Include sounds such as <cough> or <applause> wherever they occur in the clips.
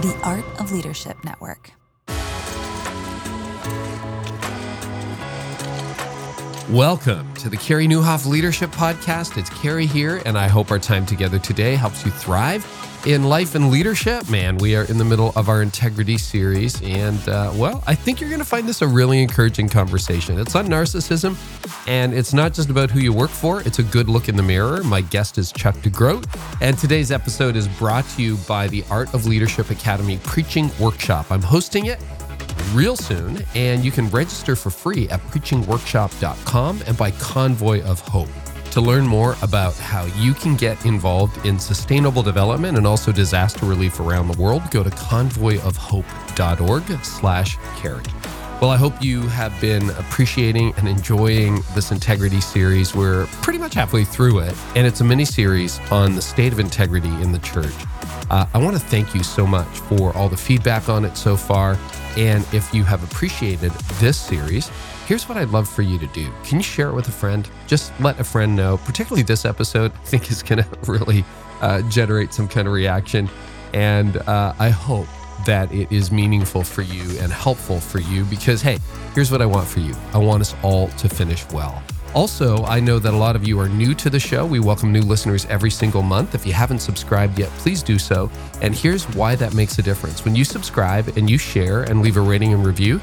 The Art of Leadership Network. Welcome to the Carey Nieuwhof Leadership Podcast. It's Carey here, and I hope our time together today helps you thrive in life and leadership. Man, we are in the middle of our integrity series, and uh, well, I think you're going to find this a really encouraging conversation. It's on narcissism, and it's not just about who you work for, it's a good look in the mirror. My guest is Chuck DeGroat, and today's episode is brought to you by the Art of Leadership Academy Preaching Workshop. I'm hosting it real soon, and you can register for free at preachingworkshop.com and by Convoy of Hope. To learn more about how you can get involved in sustainable development and also disaster relief around the world, go to convoyofhope.org slash carey. Well, I hope you have been appreciating and enjoying this integrity series. We're pretty much halfway through it, and it's a mini series on the state of integrity in the church. Uh, I want to thank you so much for all the feedback on it so far. And if you have appreciated this series, here's what I'd love for you to do. Can you share it with a friend? Just let a friend know, particularly this episode, I think is going <laughs> to really uh, generate some kind of reaction. And uh, I hope that it is meaningful for you and helpful for you because, hey, here's what I want for you I want us all to finish well. Also, I know that a lot of you are new to the show. We welcome new listeners every single month. If you haven't subscribed yet, please do so. And here's why that makes a difference. When you subscribe and you share and leave a rating and review,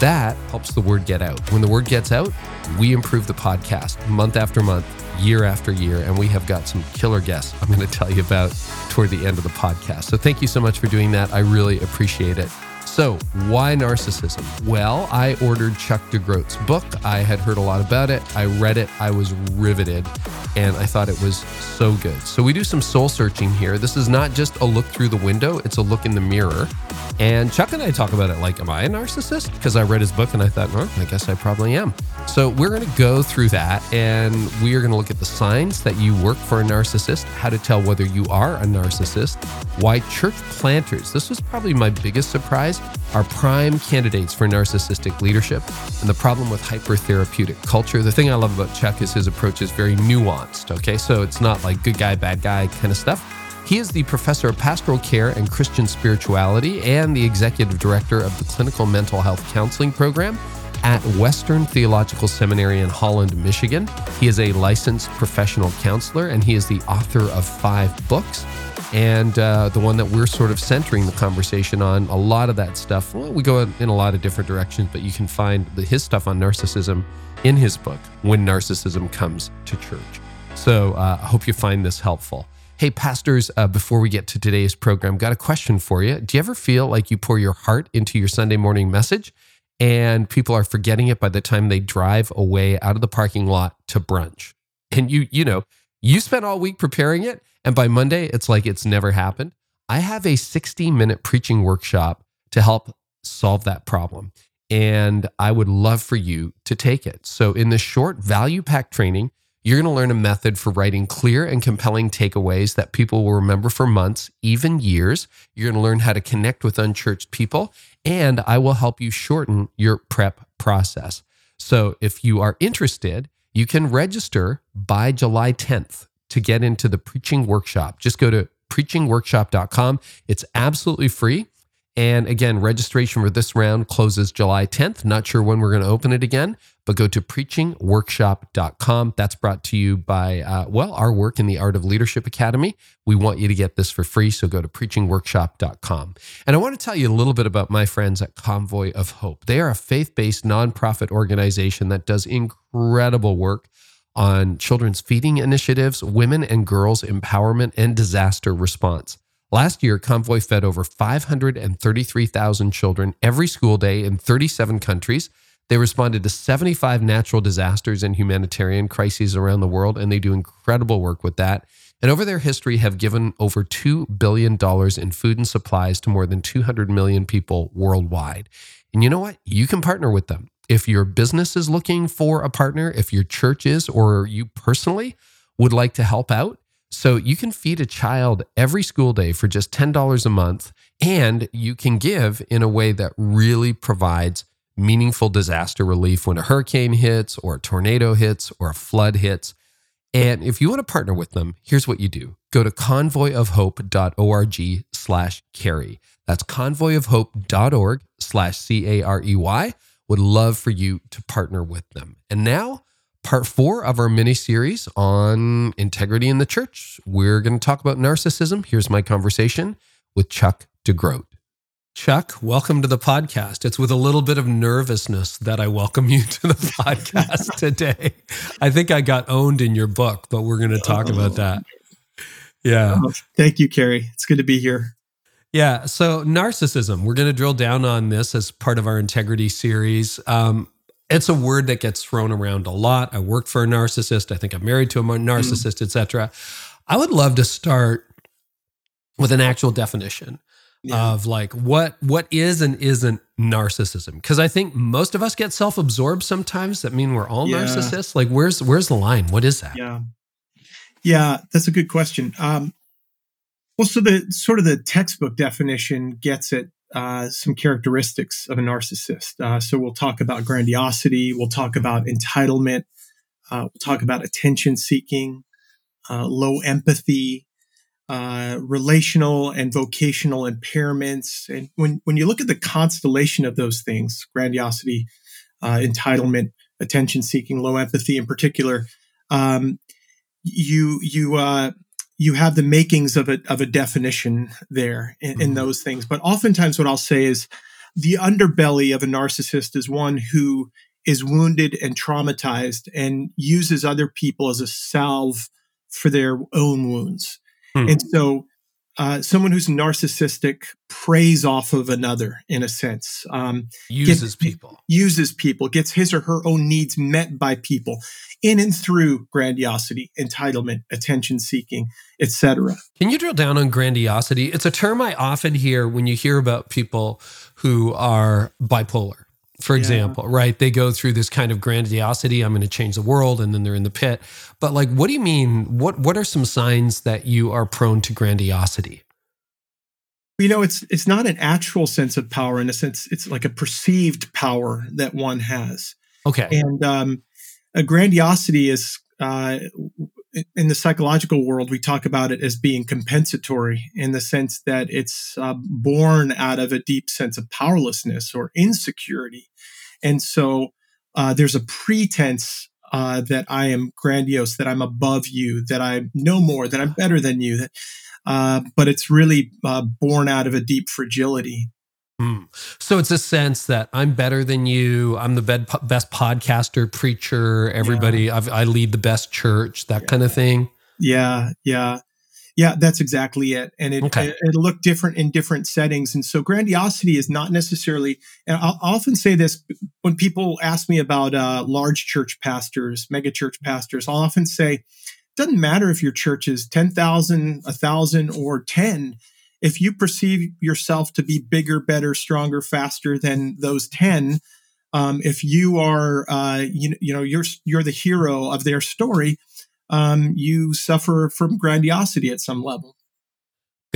that helps the word get out. When the word gets out, we improve the podcast month after month, year after year, and we have got some killer guests I'm going to tell you about toward the end of the podcast. So thank you so much for doing that. I really appreciate it. So, why narcissism? Well, I ordered Chuck DeGroat's book. I had heard a lot about it. I read it. I was riveted and I thought it was so good. So, we do some soul searching here. This is not just a look through the window, it's a look in the mirror. And Chuck and I talk about it like, am I a narcissist? Because I read his book and I thought, well, I guess I probably am. So, we're going to go through that and we are going to look at the signs that you work for a narcissist, how to tell whether you are a narcissist, why church planters, this was probably my biggest surprise, are prime candidates for narcissistic leadership, and the problem with hypertherapeutic culture. The thing I love about Chuck is his approach is very nuanced. Okay, so it's not like good guy, bad guy kind of stuff. He is the professor of pastoral care and Christian spirituality and the executive director of the clinical mental health counseling program at Western Theological Seminary in Holland, Michigan. He is a licensed professional counselor and he is the author of five books. And uh, the one that we're sort of centering the conversation on, a lot of that stuff, well, we go in a lot of different directions, but you can find the, his stuff on narcissism in his book, When Narcissism Comes to Church. So uh, I hope you find this helpful. Hey, pastors, uh, before we get to today's program, got a question for you. Do you ever feel like you pour your heart into your Sunday morning message and people are forgetting it by the time they drive away out of the parking lot to brunch? And you, you know, you spent all week preparing it, and by Monday, it's like it's never happened. I have a 60 minute preaching workshop to help solve that problem. And I would love for you to take it. So, in this short value pack training, you're going to learn a method for writing clear and compelling takeaways that people will remember for months, even years. You're going to learn how to connect with unchurched people, and I will help you shorten your prep process. So, if you are interested, you can register by July 10th to get into the preaching workshop. Just go to preachingworkshop.com. It's absolutely free. And again, registration for this round closes July 10th. Not sure when we're going to open it again, but go to preachingworkshop.com. That's brought to you by, uh, well, our work in the Art of Leadership Academy. We want you to get this for free. So go to preachingworkshop.com. And I want to tell you a little bit about my friends at Convoy of Hope. They are a faith based nonprofit organization that does incredible work on children's feeding initiatives, women and girls empowerment, and disaster response. Last year, Convoy fed over 533,000 children every school day in 37 countries. They responded to 75 natural disasters and humanitarian crises around the world, and they do incredible work with that. And over their history, have given over $2 billion in food and supplies to more than 200 million people worldwide. And you know what? You can partner with them. If your business is looking for a partner, if your church is, or you personally would like to help out, so you can feed a child every school day for just $10 a month, and you can give in a way that really provides meaningful disaster relief when a hurricane hits, or a tornado hits, or a flood hits. And if you want to partner with them, here's what you do go to convoyofhope.org slash carey. That's convoyofhope.org slash C A R E Y. Would love for you to partner with them. And now, part four of our mini series on integrity in the church. We're going to talk about narcissism. Here's my conversation with Chuck DeGroat. Chuck, welcome to the podcast. It's with a little bit of nervousness that I welcome you to the <laughs> podcast today. I think I got owned in your book, but we're going to talk about that. Yeah. Oh, thank you, Carey. It's good to be here. Yeah. So, narcissism, we're going to drill down on this as part of our integrity series. Um, it's a word that gets thrown around a lot. I worked for a narcissist. I think I'm married to a narcissist, mm. etc. I would love to start with an actual definition yeah. of like what what is and isn't narcissism because i think most of us get self-absorbed sometimes that mean we're all yeah. narcissists like where's where's the line what is that yeah yeah that's a good question um well so the sort of the textbook definition gets at uh, some characteristics of a narcissist uh, so we'll talk about grandiosity we'll talk about entitlement uh, we'll talk about attention seeking uh, low empathy uh, relational and vocational impairments. And when, when you look at the constellation of those things, grandiosity, uh, entitlement, attention seeking, low empathy in particular, um, you, you, uh, you have the makings of a, of a definition there in, in mm-hmm. those things. But oftentimes what I'll say is the underbelly of a narcissist is one who is wounded and traumatized and uses other people as a salve for their own wounds. Hmm. And so, uh, someone who's narcissistic preys off of another in a sense. Um, uses gets, people. Uses people, gets his or her own needs met by people in and through grandiosity, entitlement, attention seeking, etc. Can you drill down on grandiosity? It's a term I often hear when you hear about people who are bipolar for example, yeah. right? They go through this kind of grandiosity, I'm going to change the world, and then they're in the pit. But like, what do you mean? What what are some signs that you are prone to grandiosity? You know, it's it's not an actual sense of power in a sense; it's like a perceived power that one has. Okay, and um, a grandiosity is uh, in the psychological world, we talk about it as being compensatory in the sense that it's uh, born out of a deep sense of powerlessness or insecurity. And so uh, there's a pretense uh, that I am grandiose, that I'm above you, that I know more, that I'm better than you. That, uh, but it's really uh, born out of a deep fragility. Mm. So it's a sense that I'm better than you. I'm the best podcaster, preacher. Everybody, yeah. i lead the best church. That yeah. kind of thing. Yeah, yeah, yeah. That's exactly it. And it, okay. it it'll look different in different settings. And so grandiosity is not necessarily. And I'll often say this when people ask me about uh, large church pastors, mega church pastors. I'll often say, doesn't matter if your church is ten thousand, a thousand, or ten if you perceive yourself to be bigger, better, stronger, faster than those 10, um, if you are, uh, you, you know, you're, you're the hero of their story, um, you suffer from grandiosity at some level.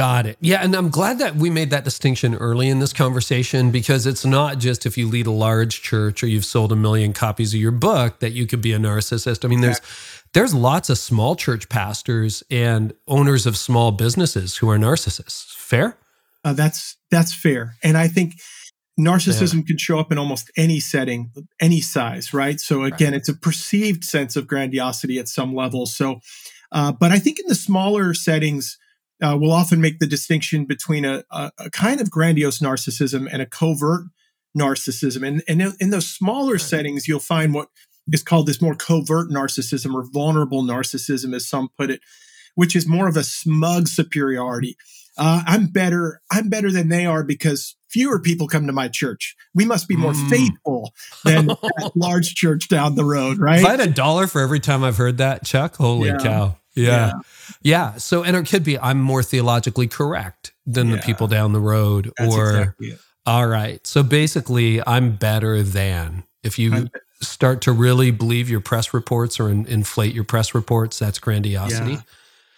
Got it. Yeah. And I'm glad that we made that distinction early in this conversation because it's not just if you lead a large church or you've sold a million copies of your book that you could be a narcissist. I mean, there's there's lots of small church pastors and owners of small businesses who are narcissists. Fair? Uh, that's that's fair, and I think narcissism yeah. can show up in almost any setting, any size, right? So again, right. it's a perceived sense of grandiosity at some level. So, uh, but I think in the smaller settings. Uh, we'll often make the distinction between a, a, a, kind of grandiose narcissism and a covert narcissism. And, and in those smaller right. settings, you'll find what is called this more covert narcissism or vulnerable narcissism, as some put it, which is more of a smug superiority. Uh, I'm better. I'm better than they are because fewer people come to my church. We must be more mm. faithful than <laughs> that large church down the road, right? If I had a dollar for every time I've heard that, Chuck, holy yeah. cow. Yeah. yeah. yeah. So, and it could be I'm more theologically correct than yeah. the people down the road. That's or, exactly all right. So basically, I'm better than. If you I'm, start to really believe your press reports or in, inflate your press reports, that's grandiosity. Yeah.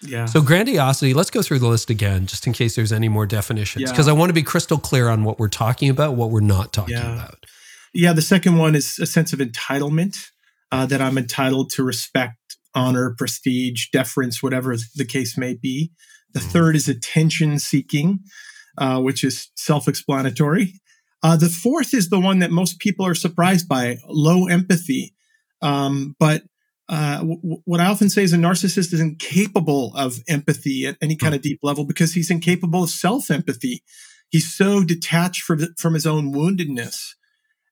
Yeah. So grandiosity, let's go through the list again, just in case there's any more definitions, because yeah. I want to be crystal clear on what we're talking about, what we're not talking yeah. about. Yeah. The second one is a sense of entitlement uh, that I'm entitled to respect, honor, prestige, deference, whatever the case may be. The mm-hmm. third is attention seeking, uh, which is self explanatory. Uh, the fourth is the one that most people are surprised by low empathy. Um, but uh, w- what I often say is a narcissist is incapable of empathy at any kind of deep level because he's incapable of self empathy. He's so detached from, from his own woundedness.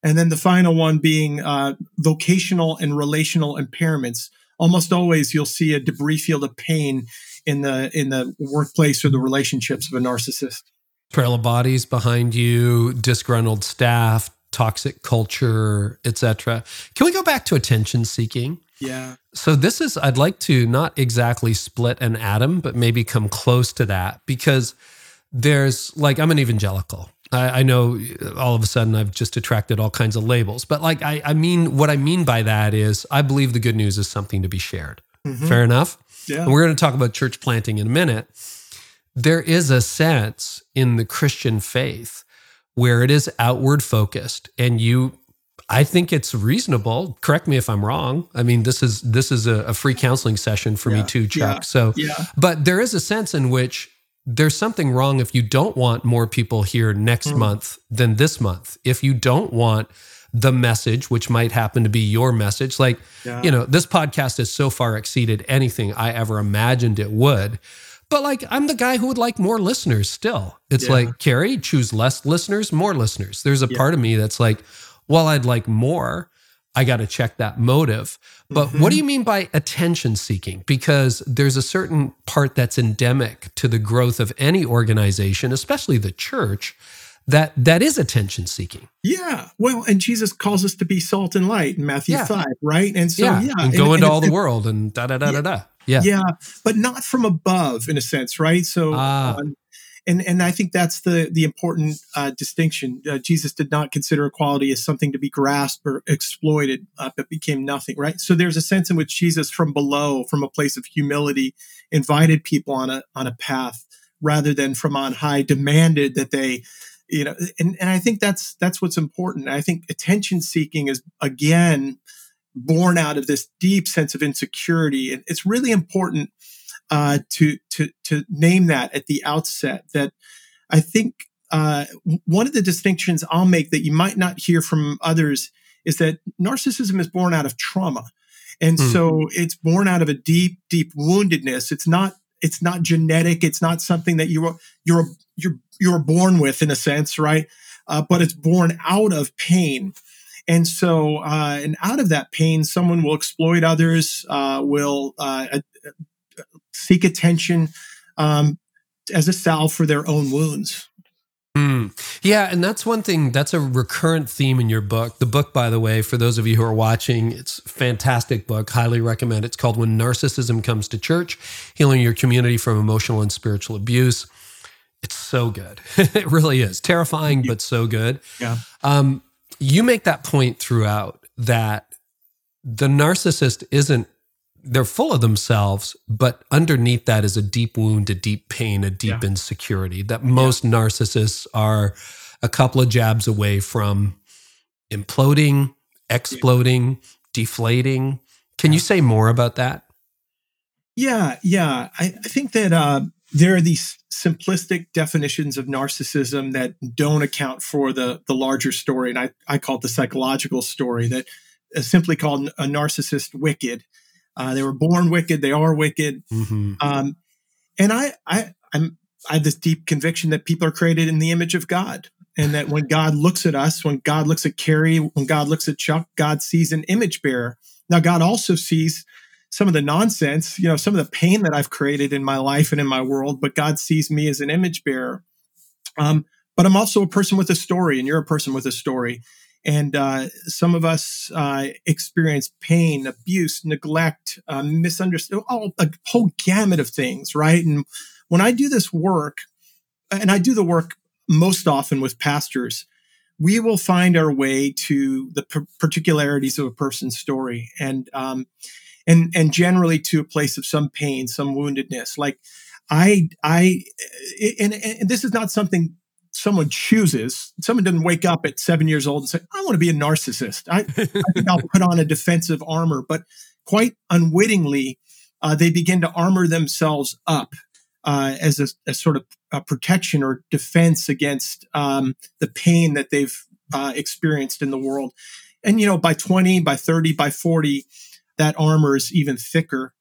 And then the final one being uh, vocational and relational impairments. Almost always you'll see a debris field of pain in the in the workplace or the relationships of a narcissist. Trail of bodies behind you, disgruntled staff, toxic culture, etc. Can we go back to attention seeking? Yeah. So this is I'd like to not exactly split an atom, but maybe come close to that because there's like I'm an evangelical. I, I know all of a sudden I've just attracted all kinds of labels, but like I, I mean what I mean by that is I believe the good news is something to be shared. Mm-hmm. Fair enough. Yeah. And we're going to talk about church planting in a minute. There is a sense in the Christian faith where it is outward focused and you I think it's reasonable. Correct me if I'm wrong. I mean, this is this is a, a free counseling session for yeah, me too, Chuck. Yeah, so, yeah. but there is a sense in which there's something wrong if you don't want more people here next mm. month than this month. If you don't want the message, which might happen to be your message, like yeah. you know, this podcast has so far exceeded anything I ever imagined it would. But like, I'm the guy who would like more listeners still. It's yeah. like, Carey, choose less listeners, more listeners. There's a yeah. part of me that's like, well, I'd like more. I got to check that motive. But mm-hmm. what do you mean by attention seeking? Because there's a certain part that's endemic to the growth of any organization, especially the church, that that is attention seeking. Yeah. Well, and Jesus calls us to be salt and light in Matthew yeah. 5, right? And so yeah, yeah. and go and, into and all the world and da da da da da. Yeah. Yeah. But not from above in a sense, right? So, um, and, and I think that's the, the important uh, distinction. Uh, Jesus did not consider equality as something to be grasped or exploited, uh, but became nothing, right? So there's a sense in which Jesus, from below, from a place of humility, invited people on a, on a path rather than from on high, demanded that they, you know, and, and I think that's, that's what's important. I think attention seeking is, again, born out of this deep sense of insecurity. And it's really important uh, to to to name that at the outset. That I think uh, one of the distinctions I'll make that you might not hear from others is that narcissism is born out of trauma, and mm. so it's born out of a deep, deep woundedness. It's not it's not genetic. It's not something that you you're you're you're born with in a sense, right? Uh, but it's born out of pain. And so, uh, and out of that pain, someone will exploit others, uh, will uh, seek attention um, as a salve for their own wounds. Mm. Yeah, and that's one thing. That's a recurrent theme in your book. The book, by the way, for those of you who are watching, it's a fantastic book. Highly recommend. It's called "When Narcissism Comes to Church: Healing Your Community from Emotional and Spiritual Abuse." It's so good. <laughs> it really is terrifying, but so good. Yeah. Um, you make that point throughout that the narcissist isn't, they're full of themselves, but underneath that is a deep wound, a deep pain, a deep yeah. insecurity that most yeah. narcissists are a couple of jabs away from imploding, exploding, yeah. deflating. Can you say more about that? Yeah, yeah. I, I think that uh, there are these simplistic definitions of narcissism that don't account for the the larger story and i, I call it the psychological story that is simply called a narcissist wicked uh, they were born wicked they are wicked mm-hmm. um, and I, I i'm i have this deep conviction that people are created in the image of god and that when god looks at us when god looks at carey when god looks at chuck god sees an image bearer now god also sees some of the nonsense, you know, some of the pain that I've created in my life and in my world, but God sees me as an image bearer. Um, but I'm also a person with a story, and you're a person with a story. And uh, some of us uh, experience pain, abuse, neglect, uh, misunderstanding, all a whole gamut of things, right? And when I do this work, and I do the work most often with pastors, we will find our way to the particularities of a person's story. And um, and and generally to a place of some pain, some woundedness. Like I I and, and this is not something someone chooses. Someone doesn't wake up at seven years old and say, "I want to be a narcissist." I, I think I'll put on a defensive armor, but quite unwittingly, uh, they begin to armor themselves up uh, as a, a, sort of a protection or defense against um, the pain that they've uh, experienced in the world. And, you know, by 20, by 30, by 40, that armor is even thicker.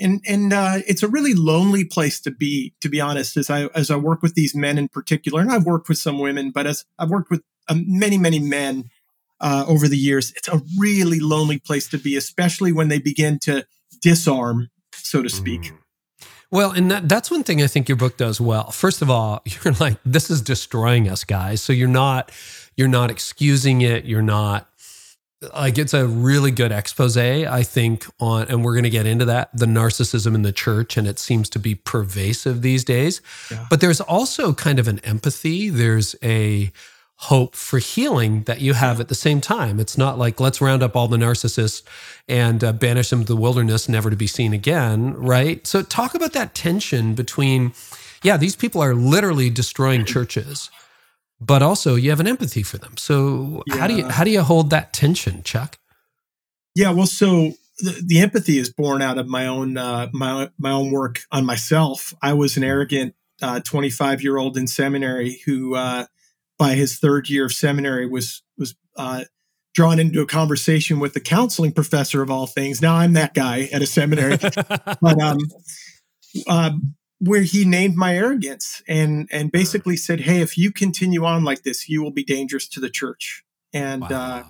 And, and uh, it's a really lonely place to be, to be honest, as I, as I work with these men in particular. And I've worked with some women, but as I've worked with um, many, many men uh, over the years, it's a really lonely place to be, especially when they begin to disarm, so to speak. Mm. Well, and that, that's one thing I think your book does well. First of all, <laughs> you're like, this is destroying us, guys. So you're not you're not excusing it. You're not like it's a really good expose, I think, on, and we're going to get into that the narcissism in the church, and it seems to be pervasive these days. Yeah. But there's also kind of an empathy. There's a hope for healing that you have at the same time. It's not like let's round up all the narcissists and uh, banish them to the wilderness, never to be seen again, right? So talk about that tension between, yeah, these people are literally destroying churches but also you have an empathy for them. So yeah. how do you how do you hold that tension, Chuck? Yeah, well, so the, the empathy is born out of my own uh, my my own work on myself. I was an arrogant 25 uh, year old in seminary who, uh, by his third year of seminary, was was uh, drawn into a conversation with the counseling professor of all things. Now I'm that guy at a seminary, <laughs> but um, uh, where he named my arrogance and and basically said, "Hey, if you continue on like this, you will be dangerous to the church." And uh, wow. uh,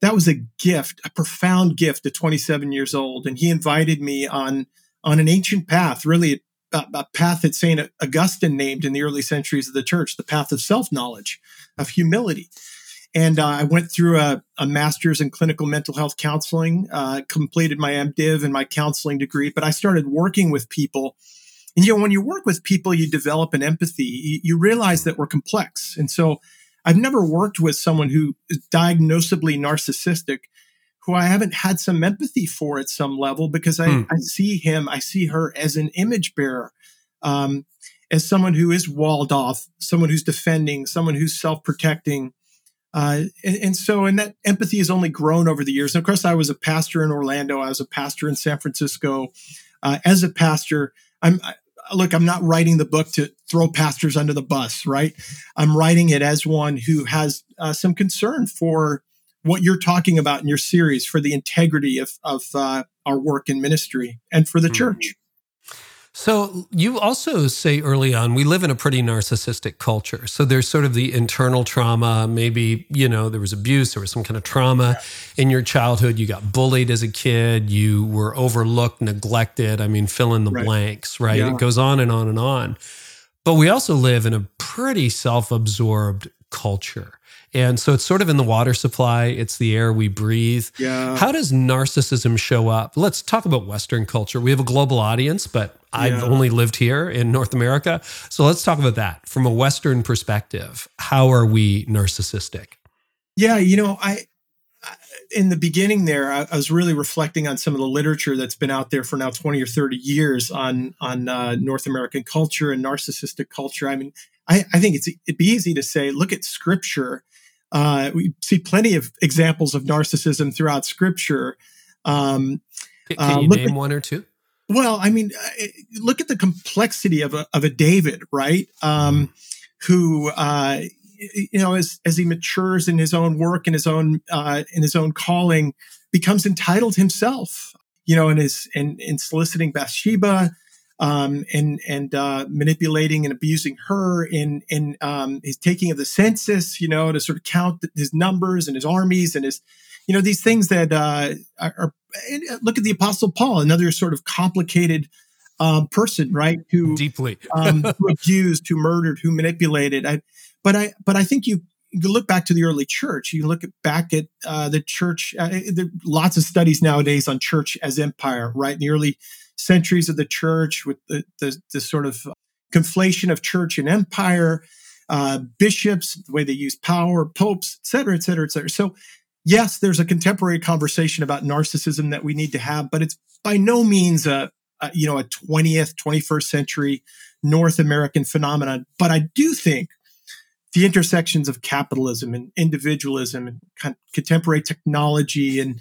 that was a gift, a profound gift at 27 years old. And he invited me on on an ancient path, really a, a path that Saint Augustine named in the early centuries of the church, the path of self knowledge, of humility. And uh, I went through a, a, master's in clinical mental health counseling, uh, completed my MDiv and my counseling degree, but I started working with people and you know, when you work with people, you develop an empathy. You, realize that we're complex. And so I've never worked with someone who is diagnosably narcissistic who I haven't had some empathy for at some level because I, mm. I see him, I see her as an image bearer, um, as someone who is walled off, someone who's defending, someone who's self protecting. Uh, and, and, so, and that empathy has only grown over the years. And of course, I was a pastor in Orlando, I was a pastor in San Francisco. Uh, as a pastor, I'm look, I'm not writing the book to throw pastors under the bus, right? I'm writing it as one who has uh, some concern for what you're talking about in your series, for the integrity of, of uh, our work in ministry and for the mm-hmm. church. So you also say early on, we live in a pretty narcissistic culture. So there's sort of the internal trauma. Maybe, you know, there was abuse, there was some kind of trauma in your childhood. You got bullied as a kid, you were overlooked, neglected. I mean, fill in the right. blanks, right? Yeah. It goes on and on and on. But we also live in a pretty self absorbed culture. And so it's sort of in the water supply, it's the air we breathe. Yeah. How does narcissism show up? Let's talk about Western culture. We have a global audience, but I've only lived here in North America. So let's talk about that from a Western perspective. How are we narcissistic? Yeah, you know, I in the beginning there, I, I, was really reflecting on some of the literature that's been out there for now 20 or 30 years on on uh, North American culture and narcissistic culture. I mean, I, I think it's it'd be easy to say, look at scripture. Uh, we see plenty of examples of narcissism throughout scripture. Um, can, can uh, you name at, one or two? Well, I mean, uh, look at the complexity of a of a David, right? Um, who uh, you know, as as he matures in his own work and his own uh, in his own calling, becomes entitled himself. You know, and is in in soliciting Bathsheba, um, and and uh, manipulating and abusing her in in um, his taking of the census. You know, to sort of count his numbers and his armies and his you know these things that uh, are, are, uh, look at the apostle paul another sort of complicated um, person right who deeply. <laughs> um, who abused who murdered who manipulated. I, but i but i think you you look back to the early church. You look at, back at uh, the church uh, there lots of studies nowadays on church as empire right? In the early centuries of the church with the, the, the sort of conflation of church and empire uh, bishops the way they use power popes et cetera et cetera et cetera so yes, there's a contemporary conversation about narcissism that we need to have, but it's by no means a, a you know a 20th, 21st century North American phenomenon. But I do think the intersections of capitalism and individualism and contemporary technology and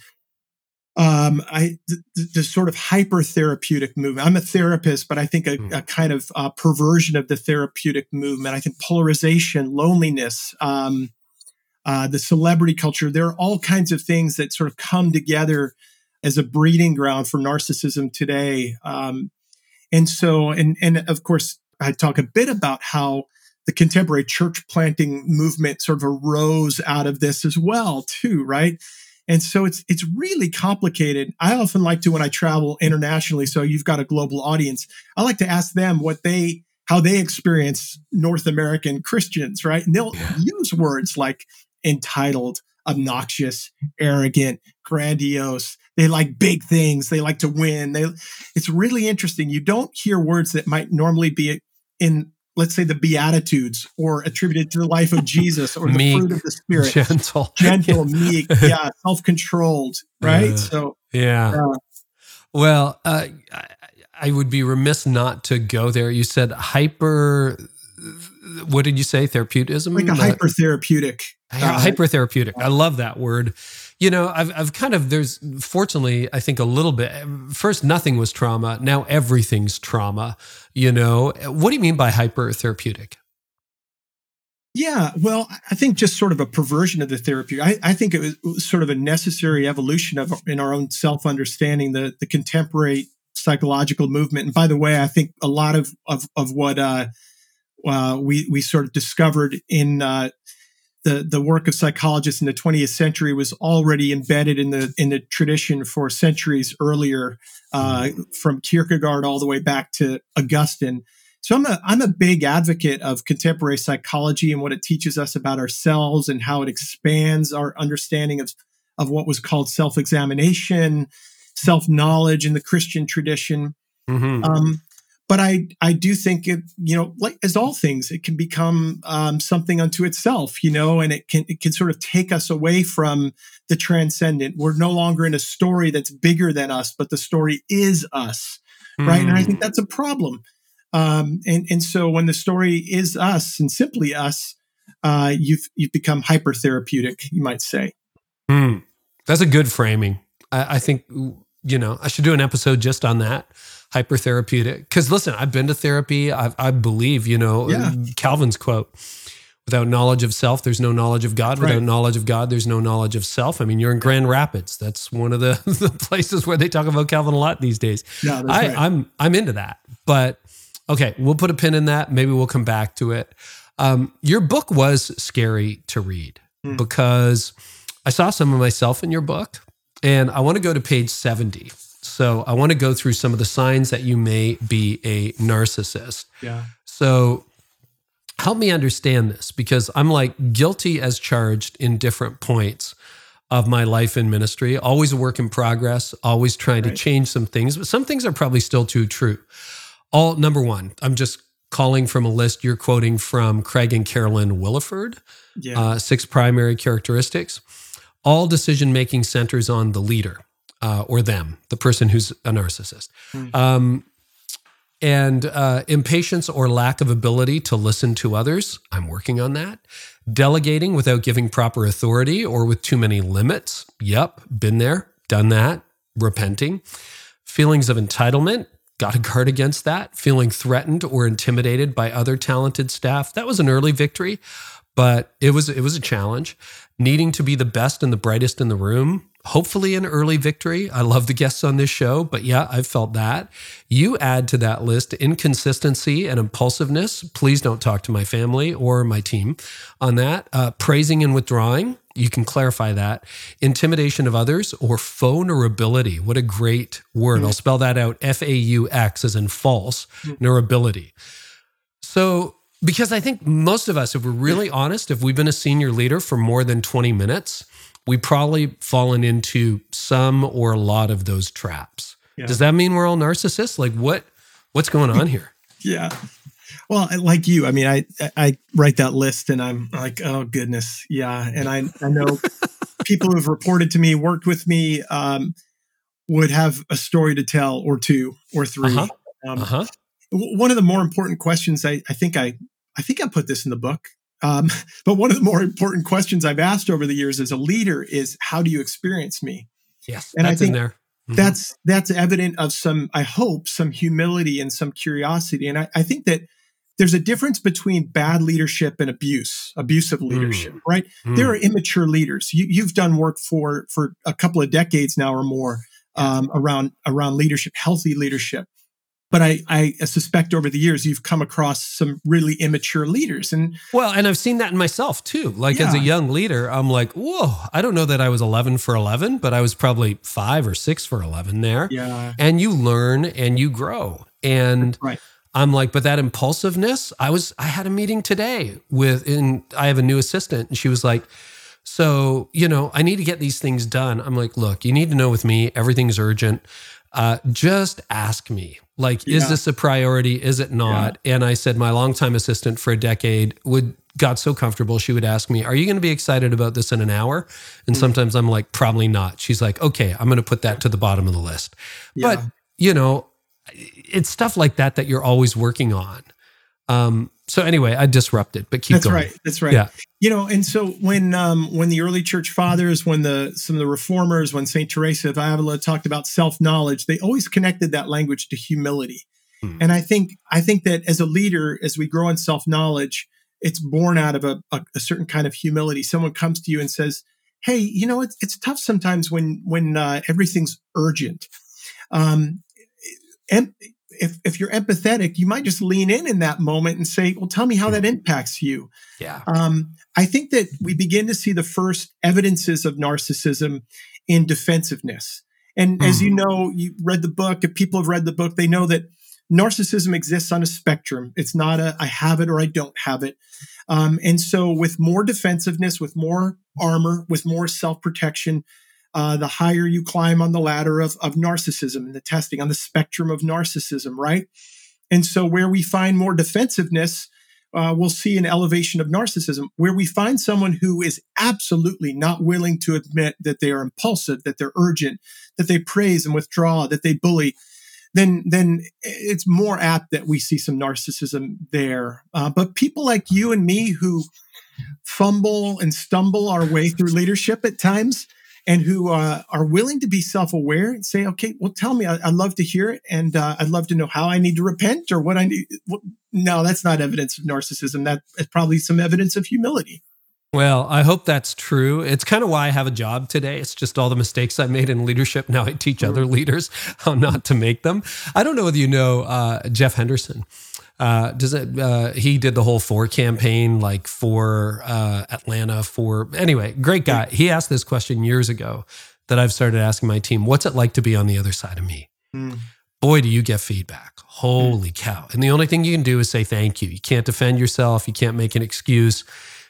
um, I the, the, sort of hyper therapeutic movement. I'm a therapist, but I think a, mm. a kind of uh, perversion of the therapeutic movement. I think polarization, loneliness, um, uh, the celebrity culture. There are all kinds of things that sort of come together as a breeding ground for narcissism today. Um, and so, and and of course, I talk a bit about how the contemporary church planting movement sort of arose out of this as well, too, right? And so it's it's really complicated. I often like to when I travel internationally, so you've got a global audience. I like to ask them what they how they experience North American Christians, right? And they'll yeah. use words like entitled, obnoxious, arrogant, grandiose. They like big things. They like to win. They it's really interesting. You don't hear words that might normally be in let's say the beatitudes or attributed to the life of <laughs> jesus or the meek, fruit of the spirit. Gentle. <laughs> Gentle meek yeah. self-controlled right? Uh, so yeah. uh, well uh, I would be remiss not to go there. You said hyper what did you say? Therapeutism? Like a hyper therapeutic uh, hyper therapeutic i love that word you know, I've, I've kind of, there's fortunately, I think a little bit. First, nothing was trauma. Now everything's trauma. You know, what do you mean by hypertherapeutic? Yeah, well, I think just sort of a perversion of the therapy. I, I think it was sort of a necessary evolution of in our own self understanding the the contemporary psychological movement. And by the way, I think a lot of of, of what uh, uh, we we sort of discovered in uh, the the work of psychologists in the 20th century was already embedded in the in the tradition for centuries earlier, uh, from Kierkegaard all the way back to Augustine. So I'm a I'm a big advocate of contemporary psychology and what it teaches us about ourselves and how it expands our understanding of of what was called self examination, self knowledge in the Christian tradition. Mm-hmm. Um, but I I do think it you know like as all things it can become um, something unto itself you know and it can it can sort of take us away from the transcendent. We're no longer in a story that's bigger than us, but the story is us, mm. right? And I think hmm. that's a problem. Um, and and so when the story is us and simply us, uh, you've you've become hyper therapeutic, you might say. Mm. That's a good framing. I, I think you know I should do an episode just on that hypertherapeutic. Because listen, I've been to therapy. I, I believe, you know, yeah. Calvin's quote without knowledge of self, there's no knowledge of God. Without right. knowledge of God, there's no knowledge of self. I mean, you're in Grand Rapids. That's one of the, <laughs> the places where they talk about Calvin a lot these days. Yeah, I, right. I'm I'm into that. But okay, we'll put a pin in that. Maybe we'll come back to it. Um, your book was scary to read hmm. because I saw some of myself in your book, and I want to go to page 70. So I want to go through some of the signs that you may be a narcissist. Yeah. So help me understand this because I'm like guilty as charged in different points of my life in ministry, always a work in progress, always trying right. to change some things, but some things are probably still too true. All number one, I'm just calling from a list you're quoting from Craig and Carolyn Williford, yeah. uh, six primary characteristics. All decision making centers on the leader uh, or them, the person who's a narcissist. Mm. Um, and uh, impatience or lack of ability to listen to others. I'm working on that. Delegating without giving proper authority or with too many limits. Yep, been there, done that. Repenting. Feelings of entitlement. Got to guard against that. Feeling threatened or intimidated by other talented staff. That was an early victory, but it was it was a challenge. Needing to be the best and the brightest in the room hopefully an early victory. I love the guests on this show, but yeah, I've felt that. You add to that list inconsistency and impulsiveness. Please don't talk to my family or my team on that. Uh, praising and withdrawing. You can clarify that. Intimidation of others or vulnerability. What a great word. Mm-hmm. I'll spell that out F A U X as in false, mm So, because I think most of us, if we're really honest, if we've been a senior leader for more than 20 minutes, we probably fallen into some or a lot of those traps. Yeah. Does that mean we're all narcissists? Like what what's going on here? <laughs> yeah. Well, like you, I mean, I I write that list and I'm like, oh goodness, yeah. And I I know <laughs> people who've reported to me, worked with me, um, would have a story to tell or two or 3 uh-huh. Um, uh-huh. One of the more important questions I, I think I I think I put this in the book. Um, <laughs> but one of the more important questions I've asked over the years as a leader is how do you experience me? Yes, And I think there. Mhm. that's that's evident of some i hope some humility and some curiosity and i, I think that there's a difference between bad leadership and abuse abusive leadership right Mm. there are immature leaders you, you've done work for for a couple of decades now or more um, around around leadership healthy leadership but I, I suspect over the years you've come across some really immature leaders and Well, and I've seen that in myself too. Like as a young leader, I'm like, whoa, I don't know that I was 11 for 11, but I was probably five or six for 11 there. yeah And you learn and you grow. And right I'm like, but that impulsiveness, I was, I had a meeting today with, and I have a new assistant and she was like, so, you know, I need to get these things done. I'm like, look, you need to know with me, everything's urgent. Uh, just ask me, like, is this a priority? Is it not? And I said, my longtime assistant for a decade would got so comfortable. She would ask me, are you going to be excited about this in an hour? And sometimes I'm like, probably not. She's like, okay, I'm going to put that to the bottom of the list. But, you know, it's stuff like that that you're always working on. Um, so anyway, I disrupted, but keep going. that's going. right that's right Yeah. you know and so when um when the early church fathers when the some of the reformers when saint teresa of avila talked about self-knowledge they always connected that language to humility Hmm. and i think i think that as a leader as we grow in self-knowledge it's born out of a, a, a certain kind of humility someone comes to you and says hey you know it's, it's tough sometimes when when uh, everything's urgent um em- if, if you're empathetic, you might just lean in in that moment and say, well, tell me how that impacts you. Yeah. Um, I think that we begin to see the first evidences of narcissism in defensiveness. And as you know, you read the book, if people have read the book, they know that narcissism exists on a spectrum. It's not a I have it or I don't have it. Um, and so, with more defensiveness, with more armor, with more self protection, uh, the higher you climb on the ladder of, of narcissism and the testing on the spectrum of narcissism, right? And so, where we find more defensiveness, uh, we'll see an elevation of narcissism. Where we find someone who is absolutely not willing to admit that they are impulsive, that they're urgent, that they praise and withdraw, that they bully, then then it's more apt that we see some narcissism there. Uh, but people like you and me who fumble and stumble our way through leadership at times and who uh, are willing to be self-aware and say okay well tell me I, i'd love to hear it and uh, i'd love to know how i need to repent or what i need what, no that's not evidence of narcissism that is probably some evidence of humility Well, I hope that's true. It's kind of why I have a job today. It's just all the mistakes I made in leadership. Now I teach other leaders how not to make them. I don't know whether you know uh, Jeff Henderson. Uh, does it? Uh, he did the whole four campaign, like for uh, Atlanta. For anyway, great guy. He asked this question years ago that I've started asking my team. What's it like to be on the other side of me? boy, do you get feedback. Holy cow. And the only thing you can do is say thank you. You can't defend yourself. You can't make an excuse.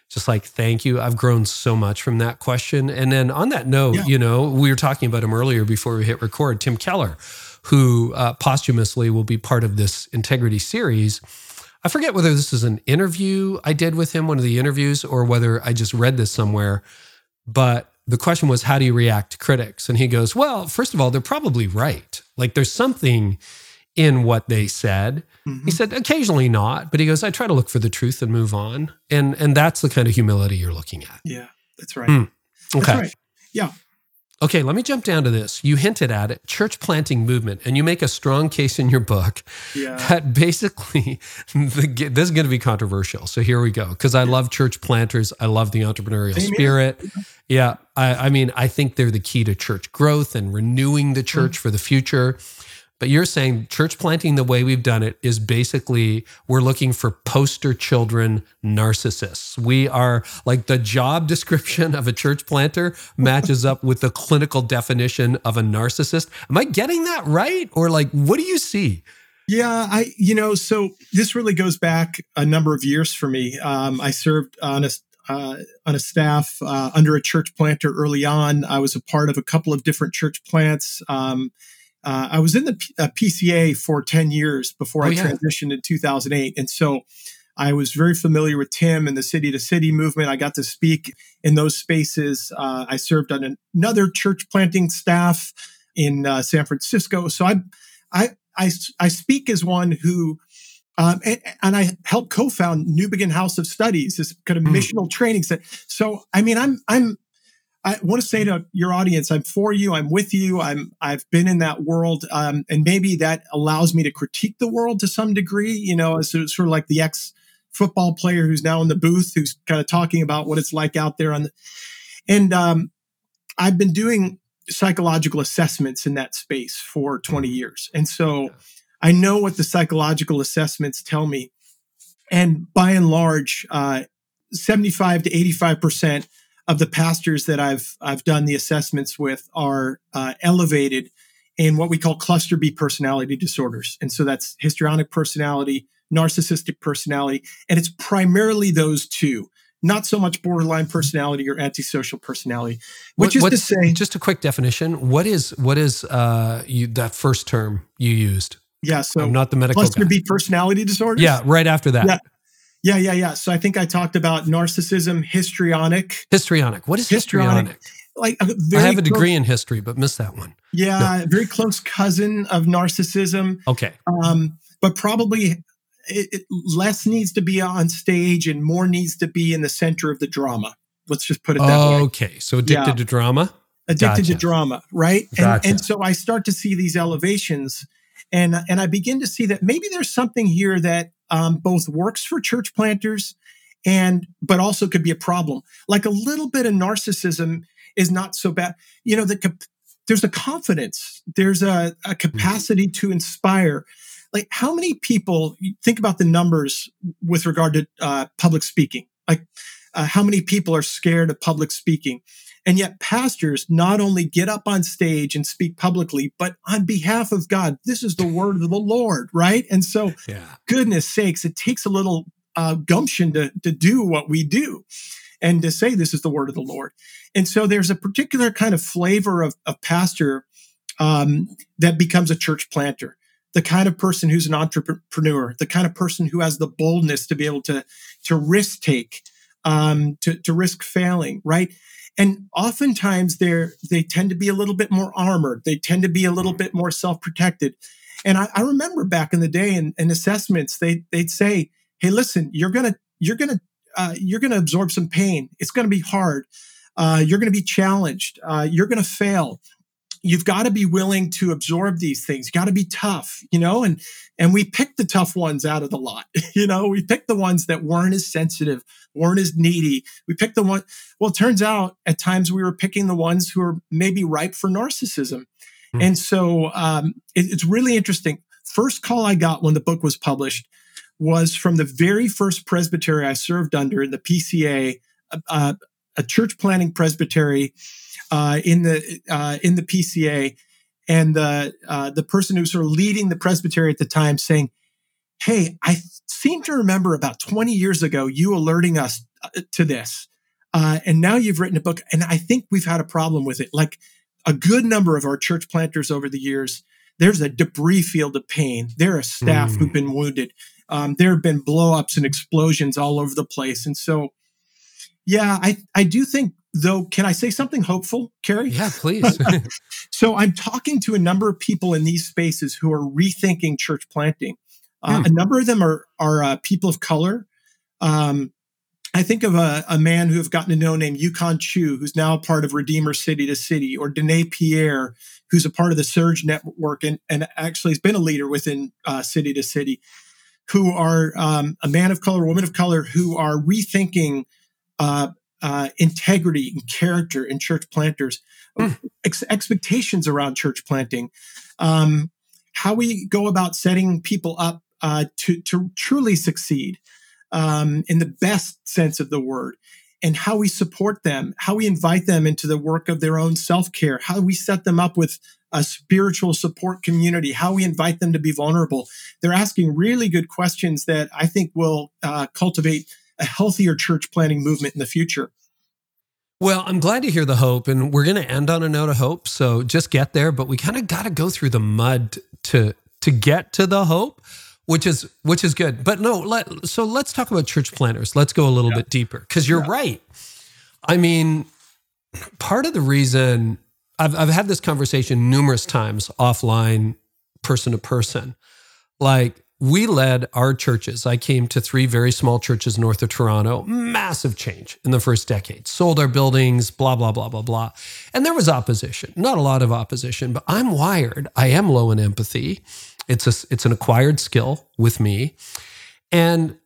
Just like, thank you. I've grown so much from that question. And then on that note, Yeah. you know, we were talking about him earlier before we hit record, Tim Keller, who uh, posthumously will be part of this integrity series. I forget whether this is an interview I did with him, one of the interviews, or whether I just read this somewhere. But the question was, how do you react to critics? And he goes, well, first of all, they're probably right. Like there's something in what they said. He said, occasionally not, but he goes, I try to look for the truth and move on. And and that's the kind of humility you're looking at. yeah that's right that's Okay. right yeah Okay, let me jump down to this. You hinted at it, church planting movement, and you make a strong case in your book yeah <laughs> that basically the, this is going to be controversial. So here we go. Because I love church planters, I love the entrepreneurial Amen. spirit. Yeah, I, I mean, I think they're the key to church growth and renewing the church mm. for the future. But you're saying church planting the way we've done it is basically we're looking for poster children narcissists. We are like the job <laughs> description of a church planter matches up with the clinical definition of a narcissist. Am I getting that right? Or like, what do you see? Yeah, I you know, so this really goes back a number of years for me. Um, I served on a uh, on a staff uh, under a church planter early on. I was a part of a couple of different church plants. Um, uh, I was in the P- uh, PCA for ten years before Oh, I yeah. transitioned in 2008, and so I was very familiar with Tim and the city to city movement. I got to speak in those spaces. Uh, I served on an- another church planting staff in uh, San Francisco, so I I I, I speak as one who, um, and, and I helped co-found Newbigin House of Studies, this kind of Mm. missional training set. So, I mean, I'm, I'm, I want to say to your audience, I'm for you. I'm with you. I'm I've been in that world, um, and maybe that allows me to critique the world to some degree. You know, as sort of like the ex football player who's now in the booth, who's kind of talking about what it's like out there on the. And um, I've been doing psychological assessments in that space for 20 years, and so I know what the psychological assessments tell me. And by and large, uh, 75 to 85 percent of the pastors that I've I've done the assessments with are uh, elevated in what we call cluster B personality disorders, and so that's histrionic personality, narcissistic personality, and it's primarily those two. Not so much borderline personality or antisocial personality, which what, is to say, just a quick definition. What is what is uh, you, that first term you used? Yeah, so I'm not the medical cluster guy. B personality disorders. Yeah, right after that. Yeah. Yeah, yeah, yeah. So I think I talked about narcissism, histrionic. Histrionic. What is histrionic? histrionic? Like I have a degree in history, but missed that one. Yeah, no. very close cousin of narcissism. Okay. Um, but probably it, it, less needs to be on stage and more needs to be in the center of the drama. Let's just put it that way. Okay. So addicted yeah. to drama? Addicted gotcha. to drama, right? Gotcha. And, and so I start to see these elevations and, and I begin to see that maybe there's something here that um, both works for church planters and but also could be a problem. Like a little bit of narcissism is not so bad. You know, the there's a confidence, there's a, a capacity to inspire. Like how many people think about the numbers with regard to uh, public speaking? Like uh, how many people are scared of public speaking? And yet, pastors not only get up on stage and speak publicly, but on behalf of God, this is the word of the Lord, right? And so, yeah. goodness sakes, it takes a little uh, gumption to, to do what we do and to say this is the word of the Lord. And so, there's a particular kind of flavor of, of pastor um, that becomes a church planter the kind of person who's an entrepreneur, the kind of person who has the boldness to be able to to risk take, um, to to risk failing, right? And oftentimes they're, they tend to be a little bit more armored. They tend to be a little mm. bit more self-protected. And I, I remember back in the day in, in, assessments, they, they'd say, Hey, listen, you're going to, you're going to, uh, you're going to absorb some pain. It's going to be hard. Uh, you're going to be challenged. Uh, you're going to fail you've got to be willing to absorb these things. You got to be tough, you know, and, and we picked the tough ones out of the lot. <laughs> you know, we picked the ones that weren't as sensitive, weren't as needy. We picked the one. Well, it turns out at times we were picking the ones who are maybe ripe for narcissism. Mm-hmm. And so um, it, it's really interesting. First call I got when the book was published was from the very first presbytery I served under in the PCA, uh, a church planning presbytery uh, in the uh, in the PCA, and the uh, the person who was sort of leading the presbytery at the time saying, "Hey, I seem to remember about 20 years ago you alerting us uh, to this, uh, and now you've written a book, and I think we've had a problem with it. Like a good number of our church planters over the years." There's a debris field of pain. There are staff mm. who've been wounded. Um, there have been blowups and explosions all over the place. And so, yeah, I, I do think though can i say something hopeful Carey? Yeah please. <laughs> So i'm talking to a number of people in these spaces who are rethinking church planting. Uh, hmm. a number of them are are uh, people of color. Um, i think of a, a, man who have gotten to know named yukon chu who's now a part of redeemer city to city or Dennae Pierre who's a part of the surge network and, and actually has been a leader within uh, city to city who are um, a man of color woman of color who are rethinking uh, integrity and character in church planters, mm. ex- expectations around church planting, um, how we go about setting people up uh, to, to truly succeed um, in the best sense of the word, and how we support them, how we invite them into the work of their own self care, how we set them up with a spiritual support community, how we invite them to be vulnerable. They're asking really good questions that I think will uh, cultivate a healthier church planting movement in the future. Well, I'm glad to hear the hope, and we're going to end on a note of hope. So just get there, but we kind of got to go through the mud to to get to the hope, which is which is good. But no, let, so let's talk about church planters. Let's go a little yeah. bit deeper because you're yeah. right. I mean, part of the reason I've I've had this conversation numerous times offline, person to person, like we led our churches. I came to three very small churches north of Toronto, massive change in the first decade. Sold our buildings, blah, blah, blah, blah, blah. And there was opposition, not a lot of opposition, but I'm wired. I am low in empathy. It's a, it's an acquired skill with me. And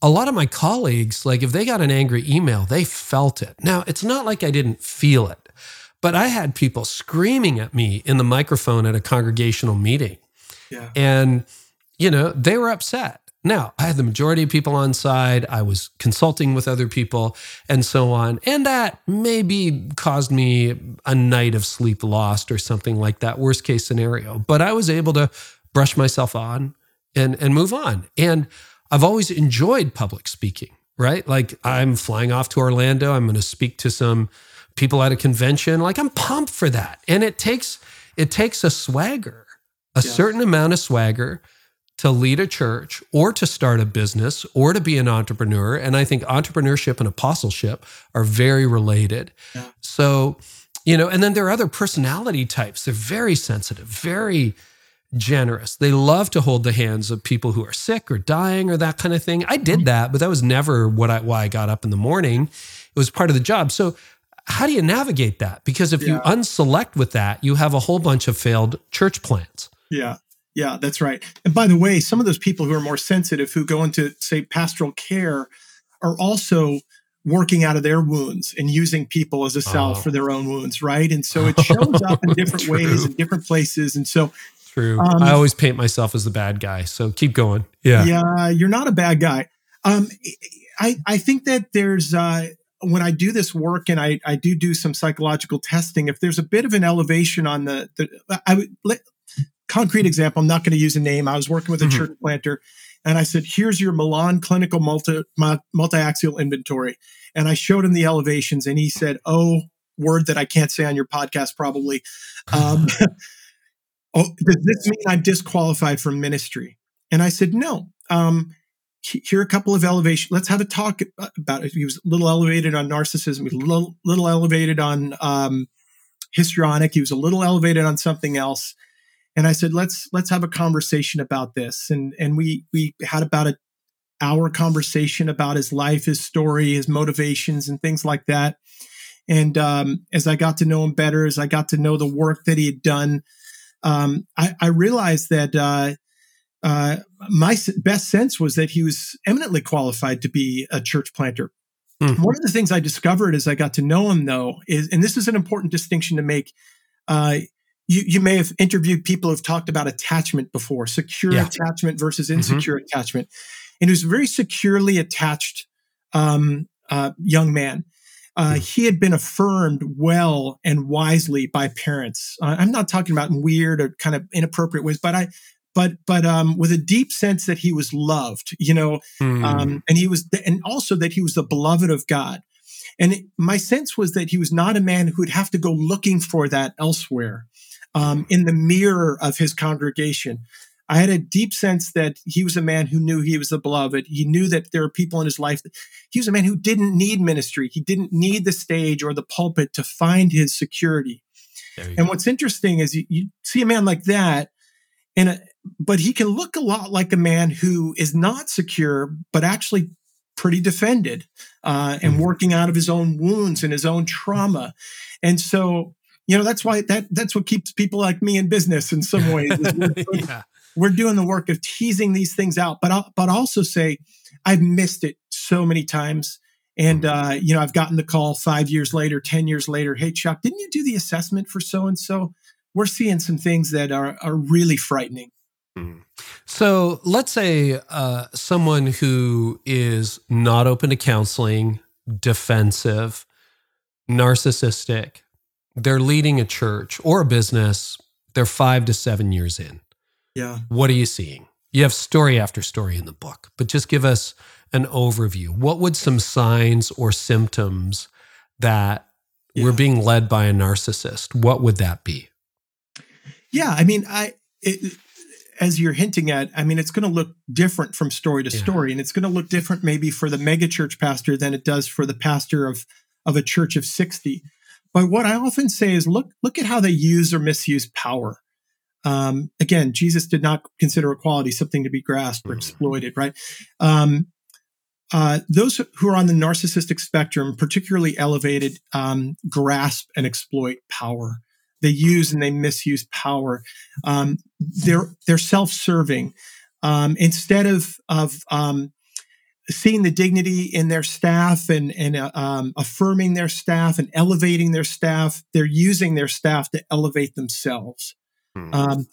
a lot of my colleagues, like if they got an angry email, they felt it. Now, it's not like I didn't feel it, but I had people screaming at me in the microphone at a congregational meeting. Yeah. And, you know, they were upset. Now, I had the majority of people on side. I was consulting with other people and so on. And that maybe caused me a night of sleep lost or something like that, worst case scenario. But I was able to brush myself on and, and move on. And I've always enjoyed public speaking, right? Like I'm flying off to Orlando. I'm going to speak to some people at a convention. Like I'm pumped for that. And it takes it takes a swagger, a certain amount of swagger to lead a church or to start a business or to be an entrepreneur. And I think entrepreneurship and apostleship are very related. Yeah. So, you know, and then there are other personality types. They're very sensitive, very generous. They love to hold the hands of people who are sick or dying or that kind of thing. I did mm-hmm. that, but that was never what I why I got up in the morning. It was part of the job. So how do you navigate that? Because if yeah. you unselect with that, you have a whole bunch of failed church plants. Yeah. Yeah, that's right. And by the way, some of those people who are more sensitive who go into say pastoral care are also working out of their wounds and using people as a salve oh. for their own wounds, right? And so <laughs> it shows up in different ways in different places. And so True. Um, I always paint myself as the bad guy. So keep going. Yeah. Yeah, you're not a bad guy. Um, I I think that there's uh, when I do this work and I I do do some psychological testing. If there's a bit of an elevation on the the I would let, concrete example. I'm not going to use a name. I was working with a mm-hmm. church planter, and I said, "Here's your Millon clinical multi multi-axial inventory," and I showed him the elevations, and he said, "Oh." Word that I can't say on your podcast, probably. Um, <laughs> oh, does this mean I'm disqualified from ministry? And I said, no. Um, here are a couple of elevation. Let's have a talk about it. He was a little elevated on narcissism. He was a little, little elevated on um, histrionic. He was a little elevated on something else. And I said, let's let's have a conversation about this. And and we we had about a hour conversation about his life, his story, his motivations, and things like that. And um, as I got to know him better, as I got to know the work that he had done, um, I, I, realized that uh, uh, my best sense was that he was eminently qualified to be a church planter. Mm-hmm. One of the things I discovered as I got to know him, though, is, and this is an important distinction to make. Uh, you, you may have interviewed people who've talked about attachment before, secure yeah. attachment versus mm-hmm. insecure mm-hmm. attachment. And he was a very securely attached um, uh, young man. Uh, hmm. he had been affirmed well and wisely by parents. Uh, I'm not talking about in weird or kind of inappropriate ways, but I, but but um, with a deep sense that he was loved, you know, mm. um, and he was, and also that he was the beloved of God. And my sense was that he was not a man who would have to go looking for that elsewhere, um, in the mirror of his congregation. I had a deep sense that he was a man who knew he was the beloved. He knew that there were people in his life. That, he was a man who didn't need ministry. He didn't need the stage or the pulpit to find his security. And go. what's interesting is you, you, see a man like that, and a, but he can look a lot like a man who is not secure, but actually pretty defended uh, and mm-hmm. working out of his own wounds and his own trauma. And so, you know, that's why that that's what keeps people like me in business in some <laughs> ways. yeah we're doing the work of teasing these things out, but I'll, but also say I've missed it so many times. And, mm-hmm. uh, you know, I've gotten the call five years later, 10 years later. Hey, Chuck, didn't you do the assessment for so and so? We're seeing some things that are, are really frightening. Mm-hmm. So let's say uh, someone who is not open to counseling, defensive, narcissistic, they're leading a church or a business, they're five to seven years in. Yeah. What are you seeing? You have story after story in the book, but just give us an overview. What would some signs or symptoms that yeah. we're being led by a narcissist? What would that be? Yeah, I mean, I it, as you're hinting at, I mean, it's going to look different from story to yeah. story, and it's going to look different maybe for the megachurch pastor than it does for the pastor of of a church of sixty. But what I often say is, look look at how they use or misuse power. Um, again, Jesus did not consider equality something to be grasped or exploited, right? Um, uh, those who are on the narcissistic spectrum, particularly elevated, um, grasp and exploit power. They use and they misuse power. Um, they're they're self-serving. Um, instead of of um, seeing the dignity in their staff and and uh, um, affirming their staff and elevating their staff, they're using their staff to elevate themselves. Hmm. Um,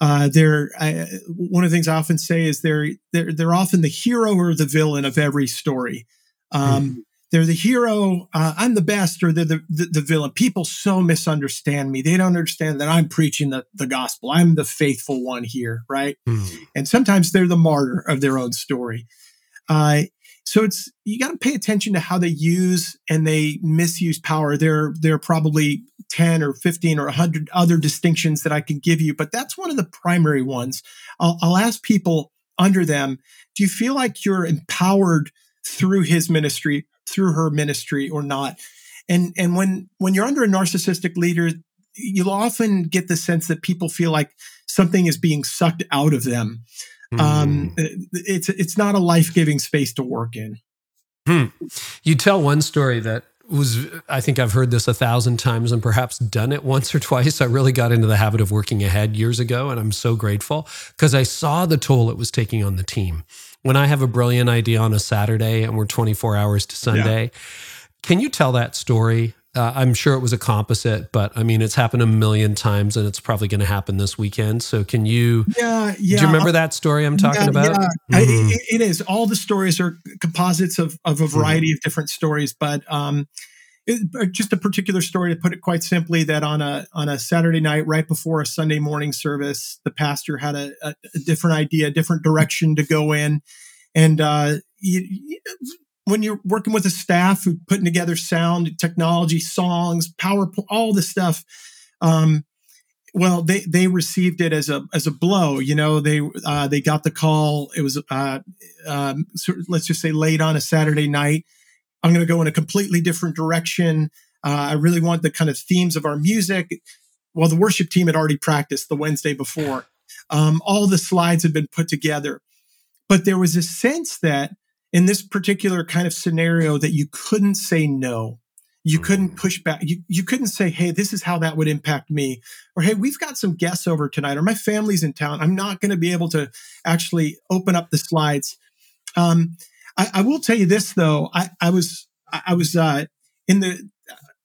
uh, they're uh, one of the things I often say is they're they're they're often the hero or the villain of every story. Um, mm. They're the hero. Uh, I'm the best, or they're the, the, the villain. People so misunderstand me. They don't understand that I'm preaching the the gospel. I'm the faithful one here, right? Mm. And sometimes they're the martyr of their own story. Uh, so it's you got to pay attention to how they use and they misuse power. There, there are probably ten or fifteen or hundred other distinctions that I can give you, but that's one of the primary ones. I'll, I'll ask people under them: Do you feel like you're empowered through his ministry, through her ministry, or not? And and when when you're under a narcissistic leader, you'll often get the sense that people feel like something is being sucked out of them. Um, mm. it's it's not a life giving space to work in. Hmm. You tell one story that was I think I've heard this a thousand times and perhaps done it once or twice. I really got into the habit of working ahead years ago, and I'm so grateful because I saw the toll it was taking on the team. When I have a brilliant idea on a Saturday and we're 24 hours to Sunday, yeah. can you tell that story uh, I'm sure it was a composite, but I mean, it's happened a million times and it's probably going to happen this weekend. So, can you? Yeah, yeah. Do you remember that story I'm talking yeah, about? Yeah, mm-hmm. I, it is. All the stories are composites of, of a variety mm-hmm. of different stories, but um, it, just a particular story to put it quite simply that on a on a Saturday night, right before a Sunday morning service, the pastor had a, a, a different idea, a different direction to go in, and uh, you, when you're working with a staff who putting together sound technology songs powerpoint all the stuff um, well they they received it as a as a blow you know they uh, they got the call. It was uh, um, let's just say late on a saturday night. I'm going to go in a completely different direction. Uh, i really want the kind of themes of our music. Well the worship team had already practiced the wednesday before. Um, all the slides had been put together. But there was a sense that in this particular kind of scenario that you couldn't say no. You couldn't mm. push back. You, you couldn't say, hey, this is how that would impact me. Or, hey, we've got some guests over tonight, or my family's in town. I'm not going to be able to actually open up the slides. Um, I, I, will tell you this, though. I, I was, I was uh, in the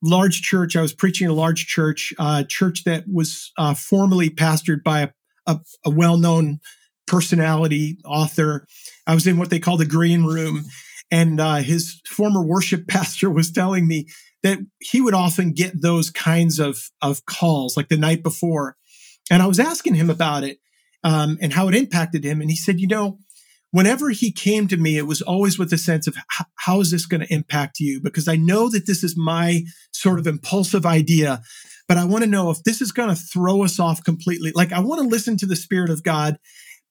large church. I was preaching in a large church, uh, church that was uh, formerly pastored by a, a, a well known personality, author. I was in what they call the green room, and uh, his former worship <laughs> pastor was telling me that he would often get those kinds of of calls, like the night before. And I was asking him about it um, and how it impacted him, and he said, you know. Whenever he came to me, it was always with a sense of how is this going to impact you? Because I know that this is my sort of impulsive idea, but I want to know if this is going to throw us off completely. Like I want to listen to the Spirit of God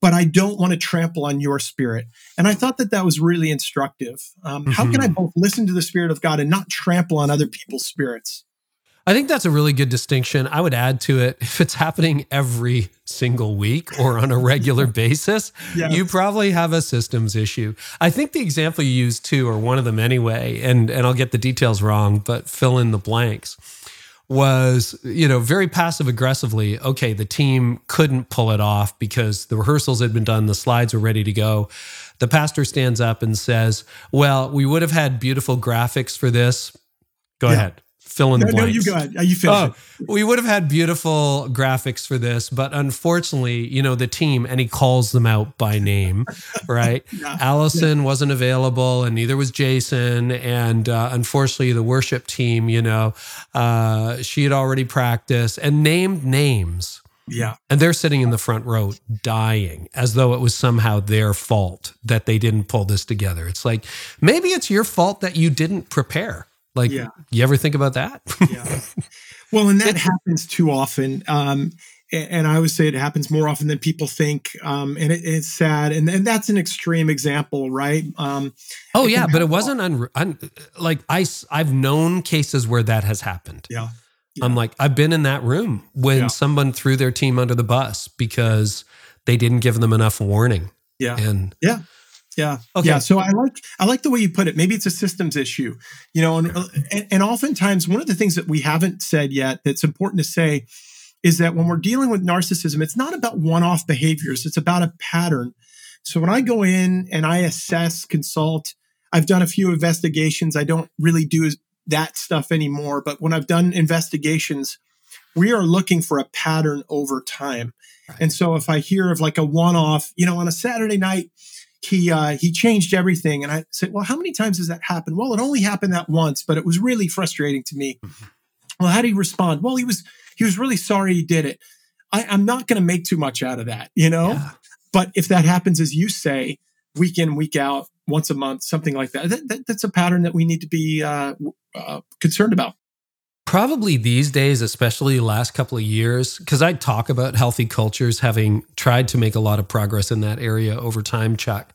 but I don't want to trample on your spirit. And I thought that that was really instructive. Um, mm-hmm. How can I mm-hmm. both listen to the Spirit of God and not trample on other people's spirits? I think that's a really good distinction. I would add to it if it's happening every single week or on a regular <laughs> basis, yes. you probably have a systems issue. I think the example you used too, or one of them anyway, and, and I'll get the details wrong, but fill in the blanks was, you know, very passive aggressively, okay, the team couldn't pull it off because the rehearsals had been done, the slides were ready to go. The pastor stands up and says, Well, we would have had beautiful graphics for this. Go yeah. ahead fill in the blanks. No, you got Are you finish oh, We would have had beautiful graphics for this, but unfortunately, you know, the team, and he calls them out by name, <laughs> right? yeah. Allison yeah. wasn't available, and neither was Jason. And uh, unfortunately, the worship team, you know, uh, she had already practiced and named names. Yeah. And they're sitting in the front row dying as though it was somehow their fault that they didn't pull this together. It's like, maybe it's your fault that you didn't prepare. Like, yeah. you ever think about that? yeah. Well, and that <laughs> happens too often. Um, and I would say it happens more often than people think. Um, and it, it's sad. And, and that's an extreme example, right? Um, oh yeah, but it wasn't un, un, like I, I've known cases where that has happened. Yeah. Yeah. I'm like, I've been in that room when yeah. someone threw their team under the bus because they didn't give them enough warning. Yeah. And yeah. Yeah. Okay. Yeah. So I like I like the way you put it. Maybe it's a systems issue, you know, and, and, and oftentimes one of the things that we haven't said yet that's important to say is that when we're dealing with narcissism, it's not about one-off behaviors. It's about a pattern. So when I go in and I assess, consult, I've done a few investigations. I don't really do that stuff anymore, but when I've done investigations, we are looking for a pattern over time. Right. And so if I hear of like a one-off, you know, on a Saturday night, he uh, he changed everything, and I said, "Well, how many times has that happened?" Well, it only happened that once, but it was really frustrating to me. Mm-hmm. Well, how did he respond? Well, he was he was really sorry he did it. I, am not going to make too much out of that, you know. Yeah. But if that happens, as you say, week in, week out, once a month, something like that, that, that that's a pattern that we need to be uh, uh, concerned about. Probably these days, especially the last couple of years, because I talk about healthy cultures, having tried to make a lot of progress in that area over time, Chuck.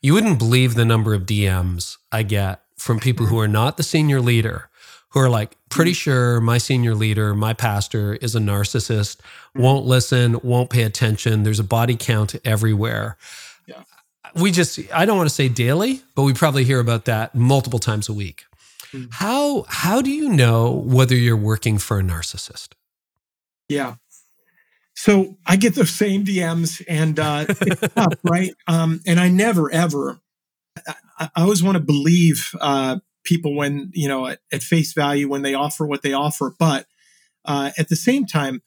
You wouldn't believe the number of DMs I get from people who are not the senior leader, who are like, pretty mm. sure my senior leader, my pastor is a narcissist, won't mm. listen, won't pay attention. There's a body count everywhere. Yeah. We just, I don't want to say daily, but we probably hear about that multiple times a week. Mm-hmm. How how do you know whether you're working for a narcissist? Yeah. So I get those same DMs and uh, it's tough, <laughs> right? Um, and I never ever. I, I always want to believe uh, people when you know at, at, face value when they offer what they offer, but uh, at the same time,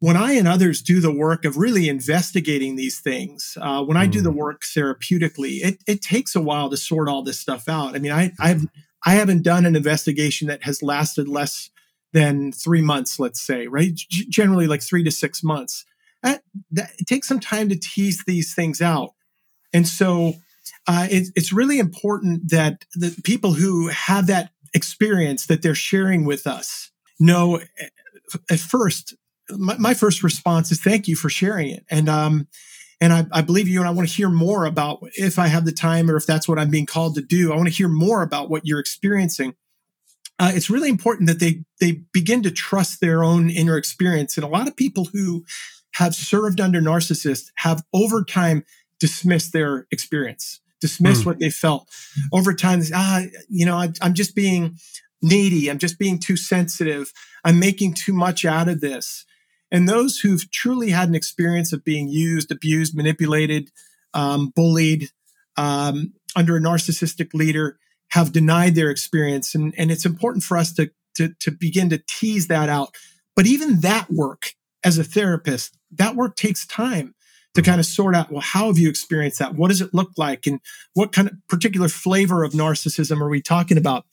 when I and others do the work of really investigating these things, uh, when I do the mm. work therapeutically, it, it takes a while to sort all this stuff out. I mean, I, I've I haven't done an investigation that has lasted less than three months, let's say, right? G- generally, like three to six months. That, that, it takes some time to tease these things out. And so uh, it, it's really important that the people who have that experience that they're sharing with us know eh, at first, my, my first response is thank you for sharing it. And um, and I, I, believe you and I want to hear more about if I have the time or if that's what I'm being called to do. I want to hear more about what you're experiencing. Uh, it's really important that they they begin to trust their own inner experience. And a lot of people who have served under narcissists have over time dismissed their experience, dismissed mm. what they felt. Over time, ah, you know, I, I'm just being needy. I'm just being too sensitive. I'm making too much out of this. And those who've truly had an experience of being used, abused, manipulated, um, bullied um, under a narcissistic leader have denied their experience. And, and it's important for us to, to, to begin to tease that out. But even that work as a therapist, that work takes time to kind of sort out well how have you experienced that what does it look like and what kind of particular flavor of narcissism are we talking about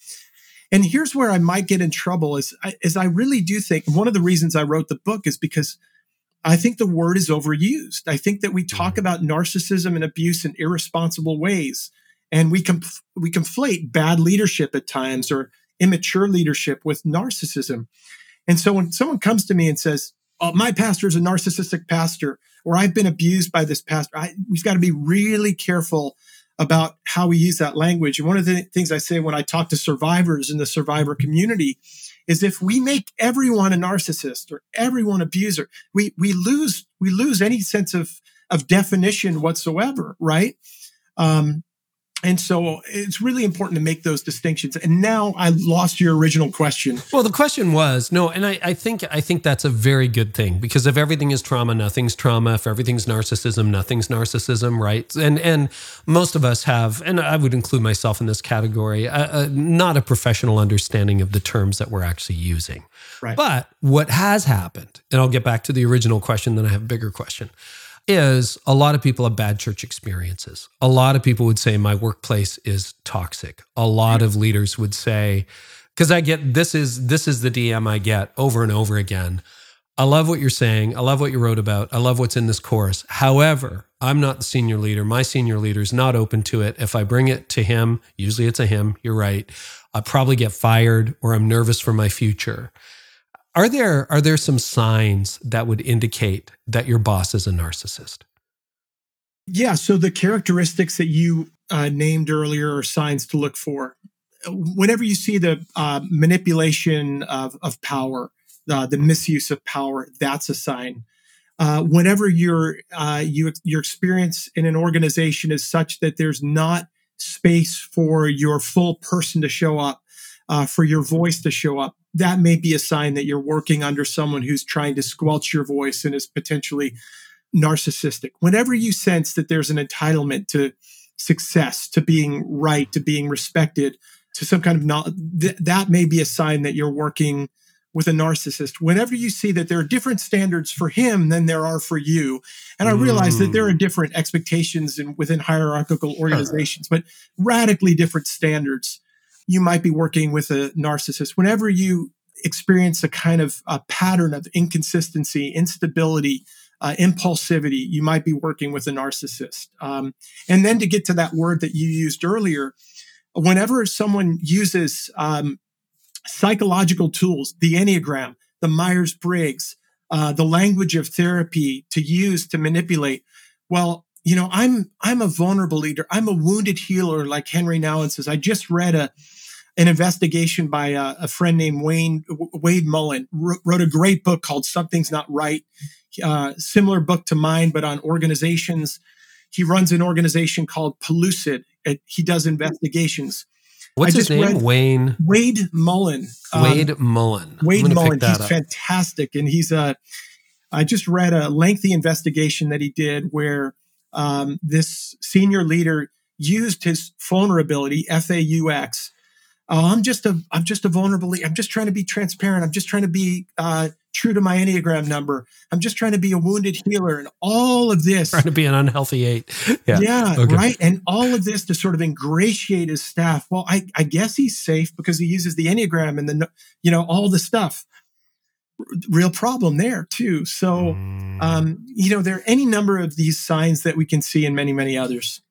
and here's where I might get in trouble is, is I really do think one of the reasons I wrote the book is because I think the word is overused. I think that we talk mm-hmm. about narcissism and abuse in irresponsible ways. And we, conf- we conflate bad leadership at times or immature leadership with narcissism. And so when someone comes to me and says, oh, my pastor is a narcissistic pastor, or I've been abused by this pastor, I, we've got to be really careful about how we use that language. And one of the things I say when I talk to survivors in the survivor community is if we make everyone a narcissist or everyone abuser, we we lose we lose any sense of of definition whatsoever, right? Um, and so it's really important to make those distinctions. And now I lost your original question. Well, the question was no, and I, I, think I think that's a very good thing because if everything is trauma, nothing's trauma. If everything's narcissism, nothing's narcissism, right? And and most of us have, and I would include myself in this category, a, a, not a professional understanding of the terms that we're actually using. Right. But what has happened, and I'll get back to the original question, then I have a bigger question is a lot of people have bad church experiences. A lot of people would say my workplace is toxic. A lot of leaders would say, because I get this is this is the DM I get over and over again. I love what you're saying. I love what you wrote about. I love what's in this course. However, I'm not the senior leader. My senior leader is not open to it. If I bring it to him, usually it's a him, you're right. I probably get fired or I'm nervous for my future. Are there are there some signs that would indicate that your boss is a narcissist? Yeah. So the characteristics that you uh, named earlier are signs to look for. Whenever you see the uh, manipulation of, of power, uh, the misuse of power, that's a sign. Uh, whenever your uh, you, your experience in an organization is such that there's not space for your full person to show up, uh, for your voice to show up, that may be a sign that you're working under someone who's trying to squelch your voice and is potentially narcissistic. Whenever you sense that there's an entitlement to success, to being right, to being respected, to some kind of not, th- that may be a sign that you're working with a narcissist. Whenever you see that there are different standards for him than there are for you, and I realize that there are mm. different expectations in, within hierarchical organizations, but radically different standards. You might be working with a narcissist. Whenever you experience a kind of a pattern of inconsistency, instability, uh, impulsivity, you might be working with a narcissist. Um, and then to get to that word that you used earlier, whenever someone uses um, psychological tools, the Enneagram, the Myers Briggs, uh, the language of therapy to use to manipulate, well, you know, I'm I'm a vulnerable leader. I'm a wounded healer, like Henri Nouwen says. I just read a an investigation by a, a friend named Wayne Wade Mullen. wrote a great book called "Something's Not Right." Uh, similar book to mine, but on organizations. He runs an organization called Pellucid. He does investigations. What's his name? Wayne Wade Mullen. Um, Wade Mullen. Wade Mullen. He's up. fantastic, and he's a. I just read a lengthy investigation that he did where um, this senior leader used his vulnerability, F A U X, oh, I'm just a, I'm just a vulnerable. I'm just trying to be transparent. I'm just trying to be uh, true to my Enneagram number. I'm just trying to be a wounded healer and all of this. Trying to be an unhealthy eight. Yeah. Yeah. Okay. Right. And all of this to sort of ingratiate his staff. Well, I, I guess he's safe because he uses the Enneagram and the, you know, all the stuff. Real problem there too. So, mm. um, you know, there are any number of these signs that we can see in many, many others.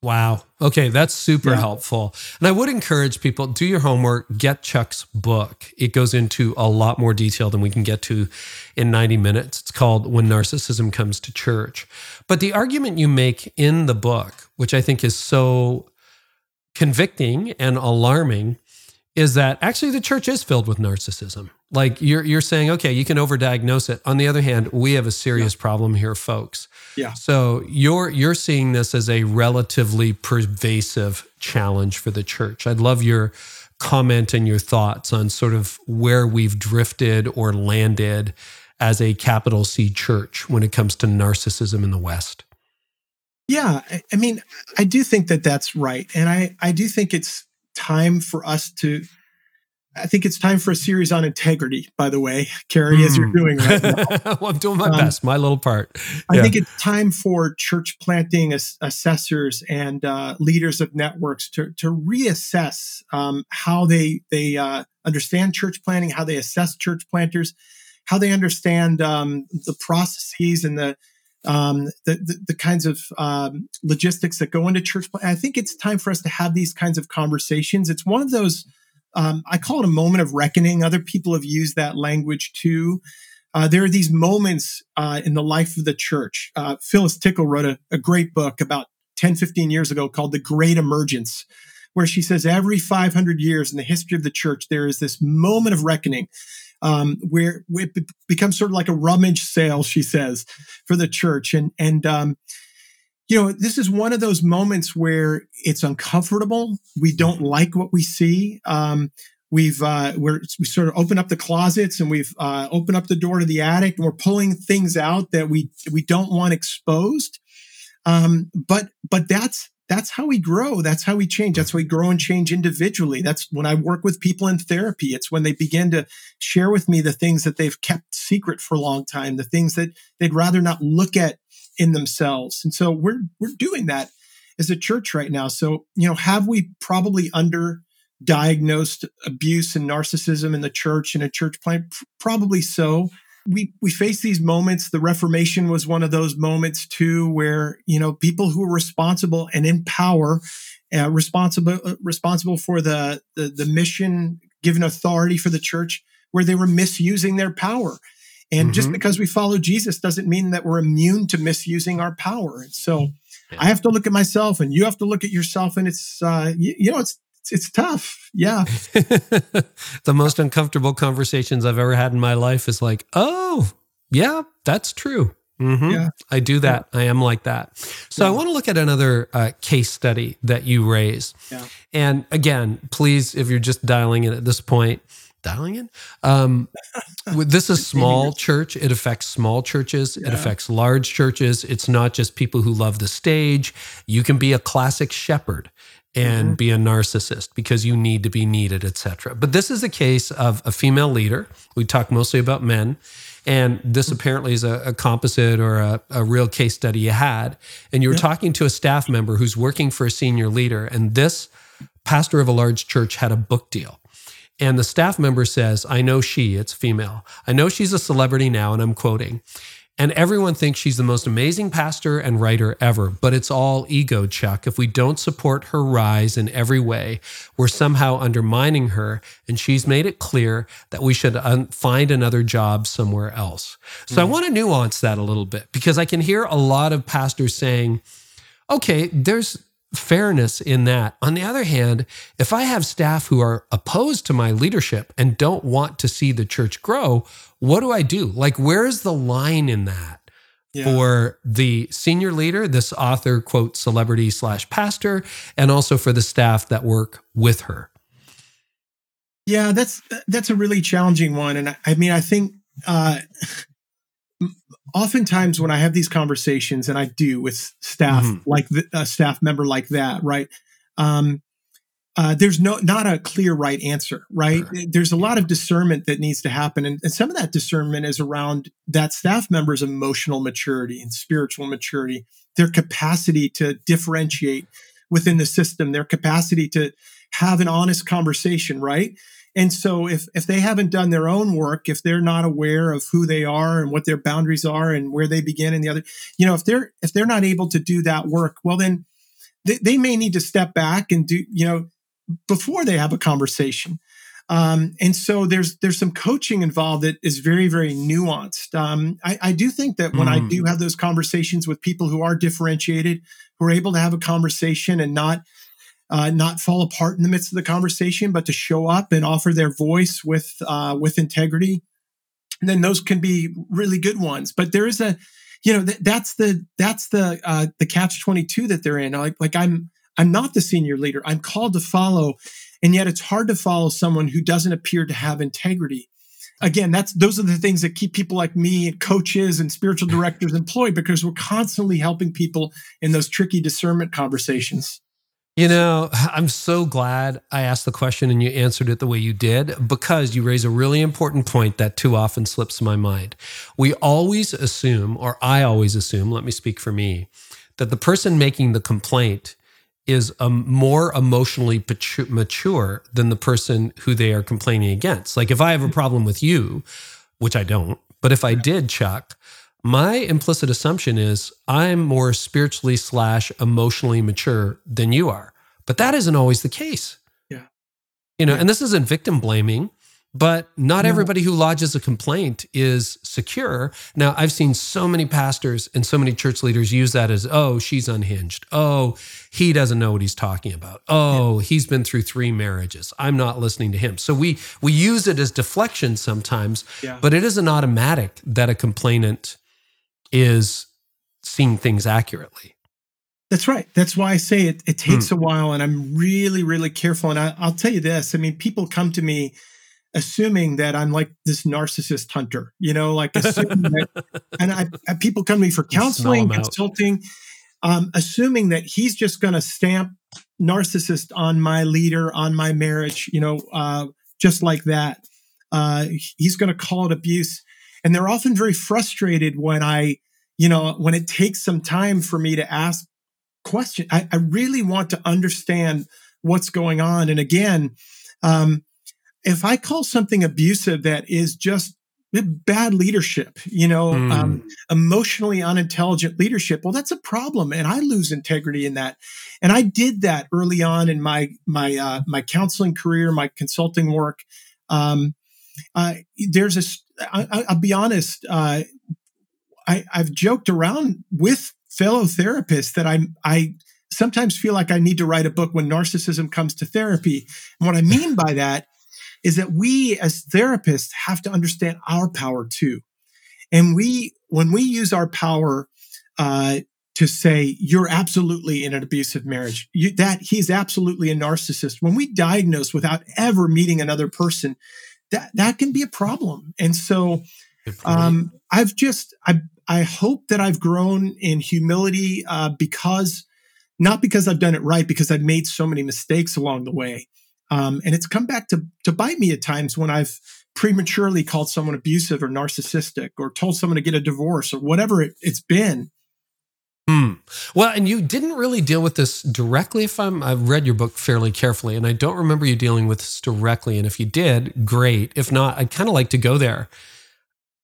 Wow. Okay, that's super yeah. helpful. And I would encourage people do your homework, get Chuck's book. It goes into a lot more detail than we can get to in 90 minutes. It's called When Narcissism Comes to Church. But the argument you make in the book, which I think is so convicting and alarming, is that actually the church is filled with narcissism. Like you're you're saying, okay, you can overdiagnose it. On the other hand, we have a serious yeah. problem here, folks. Yeah. So you're you're seeing this as a relatively pervasive challenge for the church. I'd love your comment and your thoughts on sort of where we've drifted or landed as a capital C church when it comes to narcissism in the West. Yeah, I mean, I do think that that's right, and I I do think it's time for us to I think it's time for a series on integrity, by the way, Carey, mm. as you're hmm. doing right <laughs> now. well, I'm doing my um, best, my little part. Yeah. I think it's time for church planting ass- assessors and uh, leaders of networks to, to reassess um, how they, they uh, understand church planting, how they assess church planters, how they understand um, the processes and the um, the, the, the, kinds of um, logistics that go into church. I think it's time for us to have these kinds of conversations. It's one of those, um, I call it a moment of reckoning. Other people have used that language too. Uh, there are these moments uh, in the life of the church. Uh, Phyllis Tickle wrote a, a great book about 10, 15 years ago called The Great Emergence, where she says every 500 years in the history of the church, there is this moment of reckoning um, where, it becomes sort of like a rummage sale, she says, for the church. And, and, um, you know, this is one of those moments where it's uncomfortable. We don't like what we see. Um, we've uh, we're we sort of open up the closets and we've uh, opened up the door to the attic and we're pulling things out that we we don't want exposed. Um, but but that's that's how we grow. That's how we change. That's how we grow and change individually. That's when I work with people in therapy. It's when they begin to share with me the things that they've kept secret for a long time, the things that they'd rather not look at in themselves. And so we're we're doing that as a church right now. So, you know, have we probably under diagnosed abuse and narcissism in the church in a church plant? Probably so we we face these moments. The Reformation was one of those moments too, where you know people who were responsible and in power, uh, responsible uh, responsible for the, the the mission, given authority for the church, where they were misusing their power. And mm-hmm. just because we follow Jesus doesn't mean that we're immune to misusing our power. And so yeah. I have to look at myself, and you have to look at yourself, and it's uh, you, you know it's it's, it's tough. Yeah. <laughs> the most uncomfortable conversations I've ever had in my life is like, oh, yeah, that's true. Mm-hmm. Yeah. I do that. I am like that. So yeah. I want to look at another uh, case study that you raise. Yeah. And again, please, if you're just dialing in at this point, dialing in. Um, this is <laughs> small church. It affects small churches. Yeah. It affects large churches. It's not just people who love the stage. You can be a classic shepherd and mm-hmm. be a narcissist because you need to be needed, etc. But this is a case of a female leader. We talk mostly about men. And this mm-hmm. apparently is a, a composite or a, a, real case study you had. And you were yeah. talking to a staff member who's working for a senior leader. And this pastor of a large church had a book deal. And the staff member says, I know she, it's female. I know she's a celebrity now, and I'm quoting. And everyone thinks she's the most amazing pastor and writer ever, but it's all ego, Chuck. If we don't support her rise in every way, we're somehow undermining her. And she's made it clear that we should un- find another job somewhere else. So mm. I want to nuance that a little bit because I can hear a lot of pastors saying, okay, there's fairness in that. On the other hand, if I have staff who are opposed to my leadership and don't want to see the church grow, what do I do? Like, where's the line in that? Yeah. For the senior leader, this author, quote, celebrity slash pastor, and also for the staff that work with her. Yeah, that's that's a really challenging one, and I, I mean, I think uh, oftentimes when I have these conversations, and I do with staff mm-hmm. like the, a staff member like that, right? Um, uh, there's no not a clear right answer, right? Sure. There's a lot of discernment that needs to happen, and, and, some of that discernment is around that staff member's emotional maturity and spiritual maturity, their capacity to differentiate within the system, their capacity to have an honest conversation, right? And so if if they haven't done their own work, if they're not aware of who they are and what their boundaries are and where they begin and the other, you know, if they're if they're not able to do that work, well then they, they may need to step back and do, you know, before they have a conversation. Um, and so there's there's some coaching involved that is very very nuanced. Um, I, I, do think that when mm. I do have those conversations with people who are differentiated, who are able to have a conversation and not uh, not fall apart in the midst of the conversation, but to show up and offer their voice with uh, with integrity, and then those can be really good ones. But there is a, you know, th- that's the that's the uh, the catch twenty two that they're in. Like like I'm I'm not the senior leader. I'm called to follow, and yet it's hard to follow someone who doesn't appear to have integrity. Again, that's those are the things that keep people like me and coaches and spiritual directors employed because we're constantly helping people in those tricky discernment conversations. You know, I'm so glad I asked the question and you answered it the way you did because you raise a really important point that too often slips my mind. We always assume, or I always assume, let me speak for me, that the person making the complaint is a more emotionally mature than the person who they are complaining against. Like if I have a problem with you, which I don't, but if I did, Chuck, my implicit assumption is I'm more spiritually slash emotionally mature than you are. But that isn't always the case. Yeah. You know, yeah. and this isn't victim blaming, but not no. everybody who lodges a complaint is secure. Now, I've seen so many pastors and so many church leaders use that as, oh, she's unhinged. Oh, he doesn't know what he's talking about. Oh, yeah. he's been through three marriages. I'm not listening to him. So we we use it as deflection sometimes, yeah. but it isn't automatic that a complainant is seeing things accurately. That's right. That's why I say it, it takes hmm. a while and I'm really, really careful. And I, I'll tell you this I mean, people come to me assuming that I'm like this narcissist hunter, you know, like that, <laughs> and I, I, people come to me for counseling, consulting, um, assuming that he's just going to stamp narcissist on my leader, on my marriage, you know, uh, just like that. Uh, he's going to call it abuse. And they're often very frustrated when I, you know, when it takes some time for me to ask questions. I, I really want to understand what's going on. And again, um, if I call something abusive that is just bad leadership, you know, mm. um, emotionally unintelligent leadership, well, that's a problem, and I lose integrity in that. And I did that early on in my my uh, my counseling career, my consulting work. Um, uh, there's a I, will be honest. Uh, I, I've joked around with fellow therapists that I'm. I sometimes feel like I need to write a book when narcissism comes to therapy. And what I <laughs> mean by that is that we as therapists have to understand our power too. And we, when we use our power, uh, to say you're absolutely in an abusive marriage, you, that he's absolutely a narcissist. When we diagnose without ever meeting another person, that that can be a problem. And so, um, I've just I I hope that I've grown in humility uh, because not because I've done it right, because I've made so many mistakes along the way. Um, and it's come back to to bite me at times when I've prematurely called someone abusive or narcissistic or told someone to get a divorce or whatever it, has been. Mm. Well, and you didn't really deal with this directly. If I'm, I've read your book fairly carefully, and I don't remember you dealing with this directly. And if you did, great. If not, I'd kind of like to go there.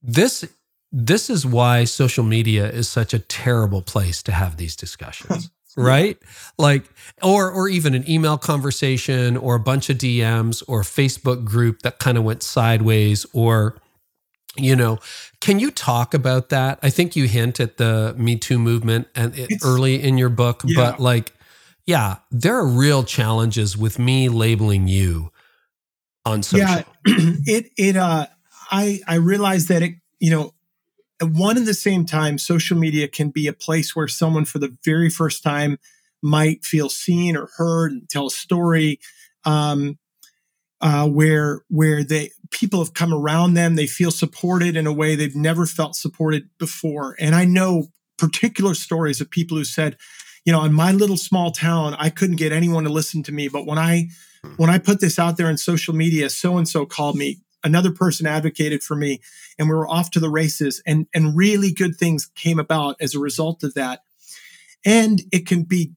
This, this is why social media is such a terrible place to have these discussions, <laughs> right? Like, or or even an email conversation, or a bunch of DMs, or a Facebook group that kind of went sideways, or you know can you talk about that? I think you hint at the me too movement and it, early in your book yeah. but like yeah there are real challenges with me labeling you on social yeah <clears throat> it it uh i i realize that it you know at one and the same time social media can be a place where someone for the very first time might feel seen or heard and tell a story. Um uh, where where they people have come around them, they feel supported in a way they've never felt supported before. And I know particular stories of people who said, you know, in my little small town, I couldn't get anyone to listen to me, but when I when I put this out there in social media, so and so called me, another person advocated for me, and we were off to the races, and and really good things came about as a result of that. And it can be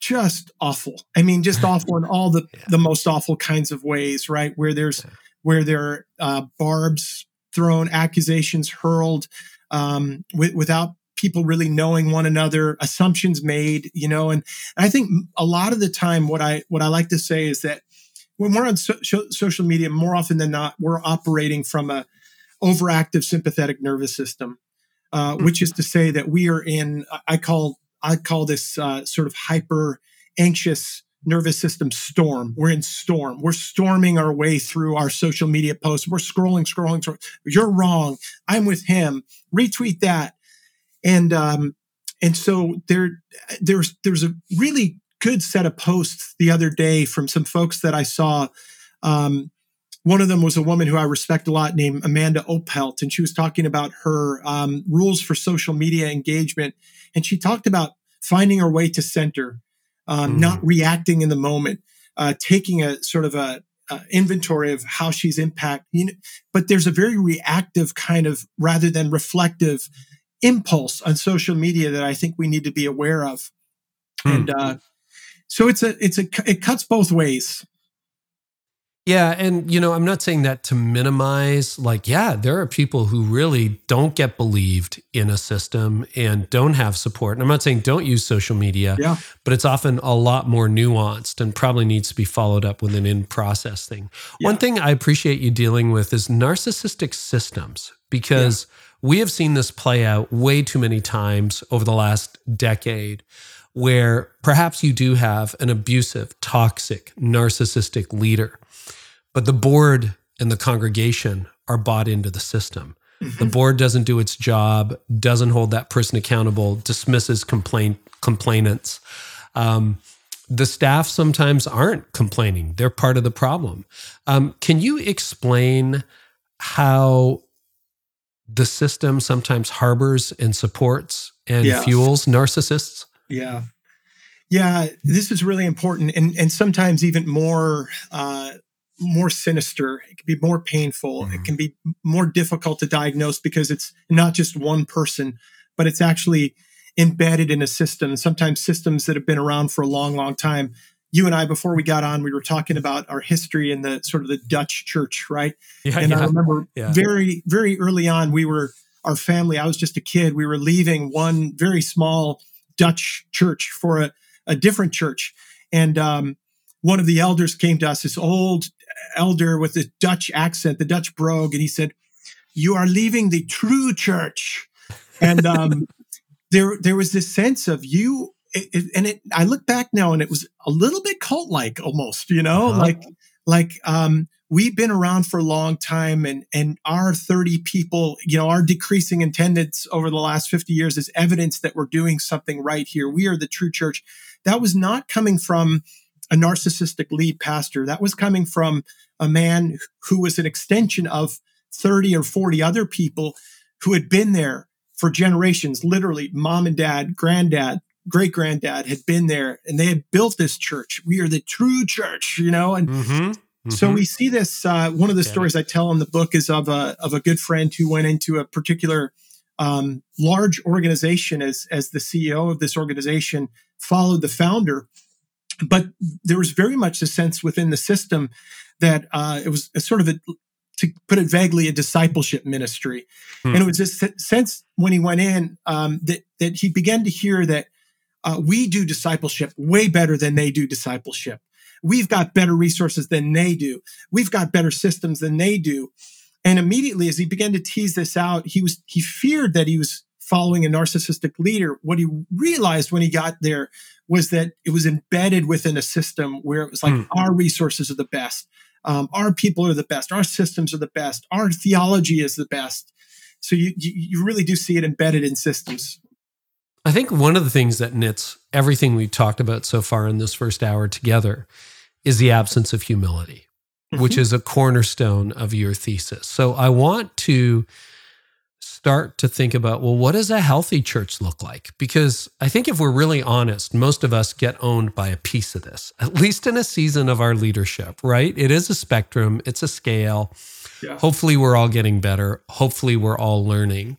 just awful. I mean, just awful in all the <laughs> yeah. the most awful kinds of ways, right? Where there's yeah. where there are uh, barbs thrown, accusations hurled, um, w- without people really knowing one another, assumptions made, you know. And, and, I think a lot of the time, what I what I like to say is that when we're on so- social media, more often than not, we're operating from a overactive sympathetic nervous system, uh, mm-hmm. which is to say that we are in I call I call this uh, sort of hyper anxious nervous system storm. We're in storm. We're storming our way through our social media posts. We're scrolling, scrolling, scrolling. You're wrong. I'm with him. Retweet that. And um, and so there there's there's a really good set of posts the other day from some folks that I saw. Um, one of them was a woman who I respect a lot named Amanda Opelt, and she was talking about her um, rules for social media engagement. And she talked about finding her way to center, um, mm. not reacting in the moment, uh, taking a sort of a, a, inventory of how she's impacted. You know, but there's a very reactive kind of rather than reflective impulse on social media that I think we need to be aware of. Mm. And uh, so it's a it's a it cuts both ways. Yeah. And, you know, I'm not saying that to minimize, like, yeah, there are people who really don't get believed in a system and don't have support. And I'm not saying don't use social media, yeah. but it's often a lot more nuanced and probably needs to be followed up with an in process thing. Yeah. One thing I appreciate you dealing with is narcissistic systems because yeah. we have seen this play out way too many times over the last decade where perhaps you do have an abusive, toxic, narcissistic leader but the board and the congregation are bought into the system. Mm-hmm. The board doesn't do its job, doesn't hold that person accountable, dismisses complaint complainants. Um, the staff sometimes aren't complaining; they're part of the problem. Um, can you explain how the system sometimes harbors and supports and yeah. fuels narcissists? Yeah, yeah, this is really important, and and sometimes even more uh, more sinister. It can be more painful. Mm-hmm. It can be more difficult to diagnose because it's not just one person, but it's actually embedded in a system. Sometimes systems that have been around for a long, long time. You and I, before we got on, we were talking about our history in the sort of the Dutch church, right? Yeah, and yeah. I remember yeah. very, very early on, we were our family. I was just a kid. We were leaving one very small Dutch church for a, a different church, and um, one of the elders came to us, this old elder with a Dutch accent, the Dutch brogue, and he said, "You are leaving the true church." And um, <laughs> there, there was this sense of you it, it, and it, I look back now and it was a little bit cult like almost, you know, uh-huh. like, like, um, we've been around for a long time and, and our 30 people, you know, our decreasing attendance over the last 50 years is evidence that we're doing something right here. We are the true church. That was not coming from a narcissistic lead pastor. That was coming from a man who was an extension of 30 or 40 other people who had been there for generations, literally mom and dad, granddad, great granddad had been there and they had built this church. We are the true church, you know, and mm-hmm, mm-hmm. so we see this. Uh, one of the stories I tell in the book is of a of a good friend who went into a particular um, large organization as as the CEO of this organization, followed the founder, but there was very much a sense within the system that uh, it was a sort of a to put it vaguely, a discipleship ministry. Hmm. And it was this sense when he went in um, that that he began to hear that uh, we do discipleship way better than they do discipleship. We've got better resources than they do. We've got better systems than they do. And immediately, as he began to tease this out, he was he feared that he was following a narcissistic leader. What he realized when he got there was that it was embedded within a system where it was like hmm. our resources are the best, um, our people are the best, our systems are the best, our theology is the best. So you you really do see it embedded in systems. I think one of the things that knits everything we've talked about so far in this first hour together is the absence of humility, mm-hmm. which is a cornerstone of your thesis. So I want to start to think about well, what does a healthy church look like? Because I think if we're really honest, most of us get owned by a piece of this, at least in a season of our leadership, right? It is a spectrum, it's a scale. Yeah. Hopefully, we're all getting better. Hopefully, we're all learning.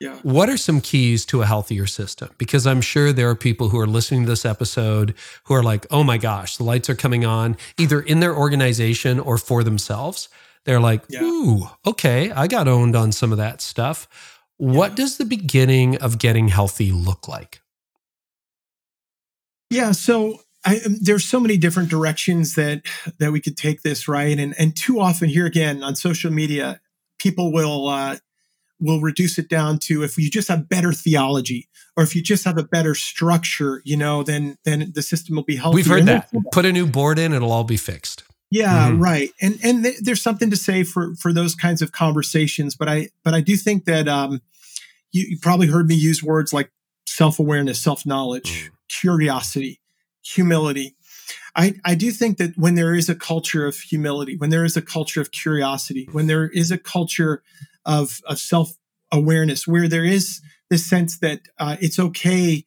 Yeah. What are some keys to a healthier system? Because I'm sure there are people who are listening to this episode who are like, oh my gosh, the lights are coming on, either in their organization or for themselves. They're like, yeah. ooh, okay, I got owned on some of that stuff. What yeah. does the beginning of getting healthy look like? Yeah, so I, um, there's so many different directions that that we could take this, right? And and too often here again on social media, people will uh, will reduce it down to if you just have better theology or if you just have a better structure, you know, then then the system will be healthy. We've heard that. Put a new board in, it'll all be fixed. Yeah, mm-hmm. right. And and th- there's something to say for for those kinds of conversations, but I but I do think that um you, you probably heard me use words like self-awareness, self-knowledge, mm. curiosity, humility. I, I do think that when there is a culture of humility, when there is a culture of curiosity, when there is a culture of, of self awareness, where there is this sense that uh, it's okay,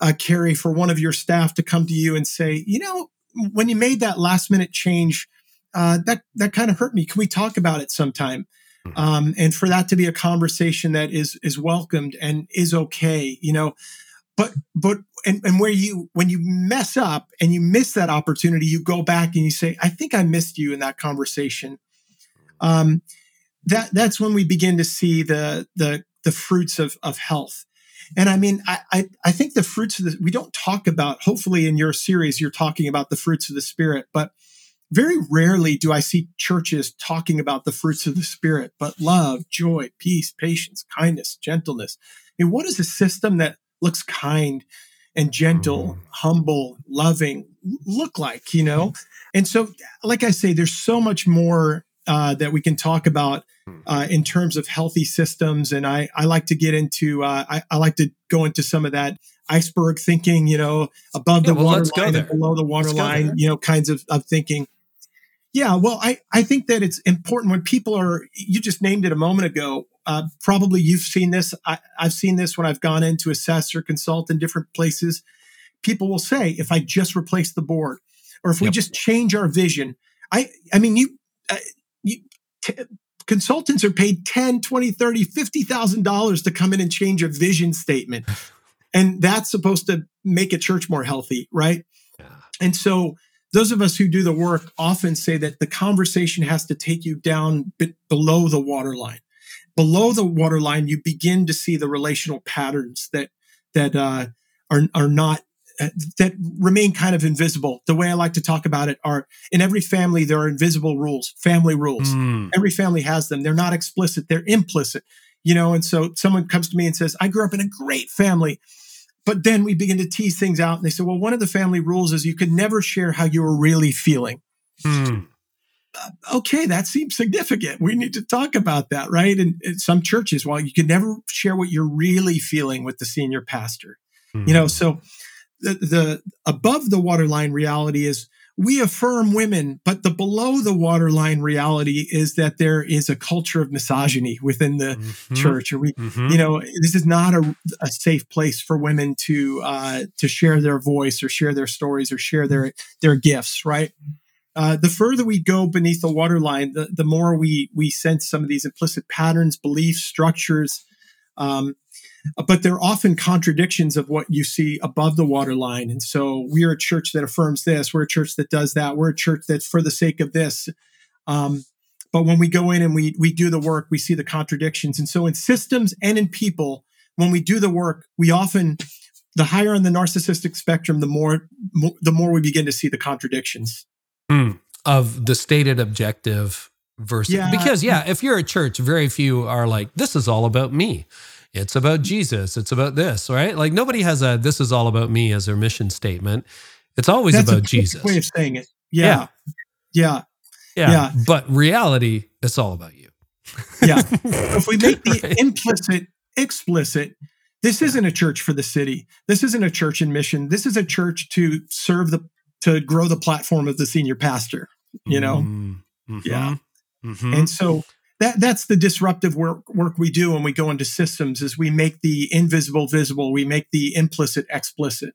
uh, Carey, for one of your staff to come to you and say, you know, when you made that last minute change, uh, that that kind of hurt me. Can we talk about it sometime? Hmm. Um, and for that to be a conversation that is is welcomed and is okay, you know. But but and, and where you when you mess up and you miss that opportunity, you go back and you say, I think I missed you in that conversation. Um, that that's when we begin to see the the the fruits of of health. And I mean, I, I, I think the fruits of the we don't talk about. Hopefully, in your series, you're talking about the fruits of the spirit, but very rarely do I see churches talking about the fruits of the spirit. But love, joy, peace, patience, kindness, gentleness. I mean, what is a system that looks kind and gentle, mm. humble, loving look like? You know, and so, like I say, there's so much more uh, that we can talk about hmm. uh, in terms of healthy systems. And I, I like to get into, uh, I, I, like to go into some of that iceberg thinking, you know, above yeah, the well, water line and below the water line, you know, kinds of, of thinking. Yeah, well, I, I think that it's important when people are, you just named it a moment ago. Uh, probably you've seen this. I, I've seen this when I've gone in to assess or consult in different places. People will say, if I just replace the board or if we yep. just change our vision, I, I mean, you, uh, t- consultants are paid 10 20 30 50000 dollars to come in and change a vision statement. <laughs> And that's supposed to make a church more healthy right? Yeah. and so those of us who do the work often say that the conversation has to take you down below the waterline. Below the waterline you begin to see the relational patterns that that uh, are are not that remain kind of invisible. The way I like to talk about it are in every family, there are invisible rules, family rules. Mm. Every family has them. They're not explicit, they're implicit, you know. And so someone comes to me and says, I grew up in a great family, but then we begin to tease things out and they say well one of the family rules is you could never share how you were really feeling Mm. uh, okay that seems significant we need to talk about that right and, and some churches well you can never share what you're really feeling with the senior pastor Mm. you know so the, the above the waterline reality is we affirm women but the below the waterline reality is that there is a culture of misogyny within the Mhm. church or we Mhm. you know this is not a, a safe place for women to uh, to share their voice or share their stories or share their their gifts right uh, the further we go beneath the waterline the, the more we we sense some of these implicit patterns beliefs structures um, but they're often contradictions of what you see above the waterline. And so we're a church that affirms this we're a church that does that we're a church that for the sake of this. Um, but when we go in and we we do the work we see the contradictions. And so in systems and in people when we do the work we often the higher on the narcissistic spectrum the more, mo- the more we begin to see the contradictions. Mm. of the stated objective versus Yeah. because yeah if you're a church very few are like this is all about me it's about jesus it's about this right like nobody has a this is all about me as their mission statement it's always that's about jesus way of saying it yeah yeah yeah. yeah. but reality it's all about you yeah <laughs> if we make the Right. implicit explicit this isn't a church for the city this isn't a church in mission this is a church to serve the to grow the platform of the senior pastor you know Mm. Mhm. Yeah. Mhm. and so that that's the disruptive work work we do when we go into systems is we make the invisible visible we make the implicit explicit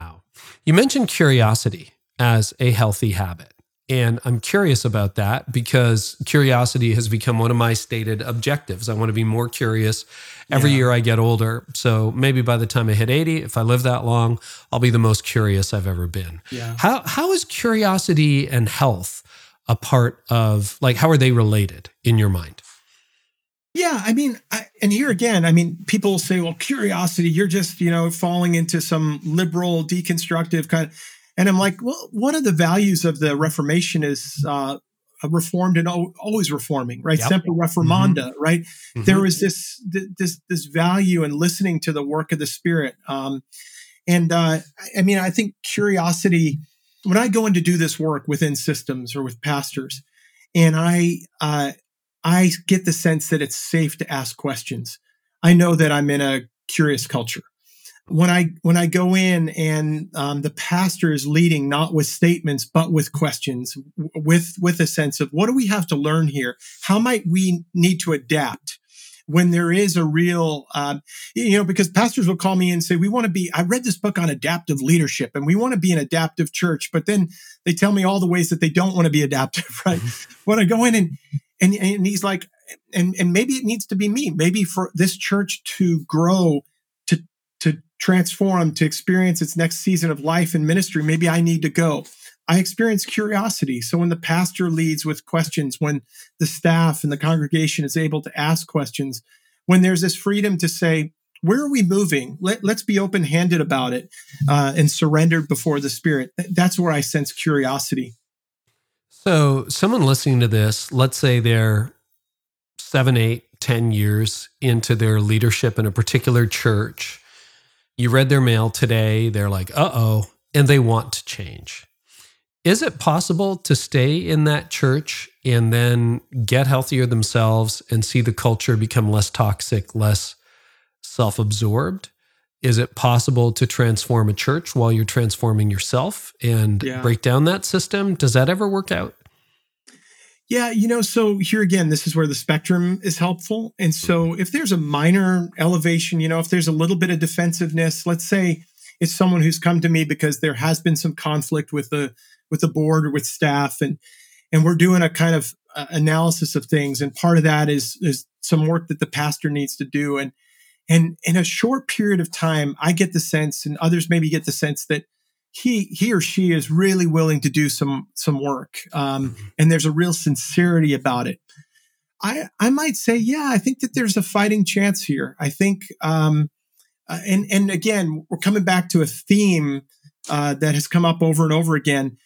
Wow. You mentioned curiosity as a healthy habit. And I'm curious about that because curiosity has become one of my stated objectives. I want to be more curious every Yeah. year I get older. So maybe by the time I hit 80, if I live that long, I'll be the most curious I've ever been. yeah How how is curiosity and health a part of like how are they related in your mind? Yeah, I mean, I, and here again, I mean, people say, "Well, curiosity, you're just, you know, falling into some liberal, deconstructive kind." Of, and I'm like, well, one of the values of the Reformation is uh, reformed and always reforming, right? Yep. Semper reformanda, right? Mhm. There was this th- this this value in listening to the work of the Spirit, um, and uh, I mean, I think curiosity. When I go in to do this work within systems or with pastors, and I uh, I get the sense that it's safe to ask questions. I know that I'm in a curious culture. When I when I go in and um, the pastor is leading not with statements but with questions, with with a sense of what do we have to learn here? How might we need to adapt when there is a real, um, you know, because pastors will call me and say we want to be. I read this book on adaptive leadership and we want to be an adaptive church, but then they tell me all the ways that they don't want to be <laughs> adaptive. Right? when I go in and and and he's like and and maybe it needs to be me maybe for this church to grow to to transform to experience its next season of life and ministry maybe i need to go i experience curiosity so when the pastor leads with questions when the staff and the congregation is able to ask questions when there's this freedom to say where are we moving Let, let's be open-handed about it uh, and surrendered before the spirit that's where i sense curiosity So, someone listening to this, let's say they're seven, eight, ten years into their leadership in a particular church. You read their mail today, they're like, uh oh, and they want to change. Is it possible to stay in that church and then get healthier themselves and see the culture become less toxic, less self absorbed? Is it possible to transform a church while you're transforming yourself and Yeah. break down that system? Does that ever work out? Yeah, you know, so here again, this is where the spectrum is helpful. And so mm-hmm. if there's a minor elevation, you know, if there's a little bit of defensiveness, let's say it's someone who's come to me because there has been some conflict with the with the board or with staff and and we're doing a kind of uh, analysis of things and part of that is is some work that the pastor needs to do and and in a short period of time I get the sense and others maybe get the sense that he he or she is really willing to do some some work um, and there's a real sincerity about it. I i might say yeah i think that there's a fighting chance here. I think um uh, and and again we're coming back to a theme uh, that has come up over and over again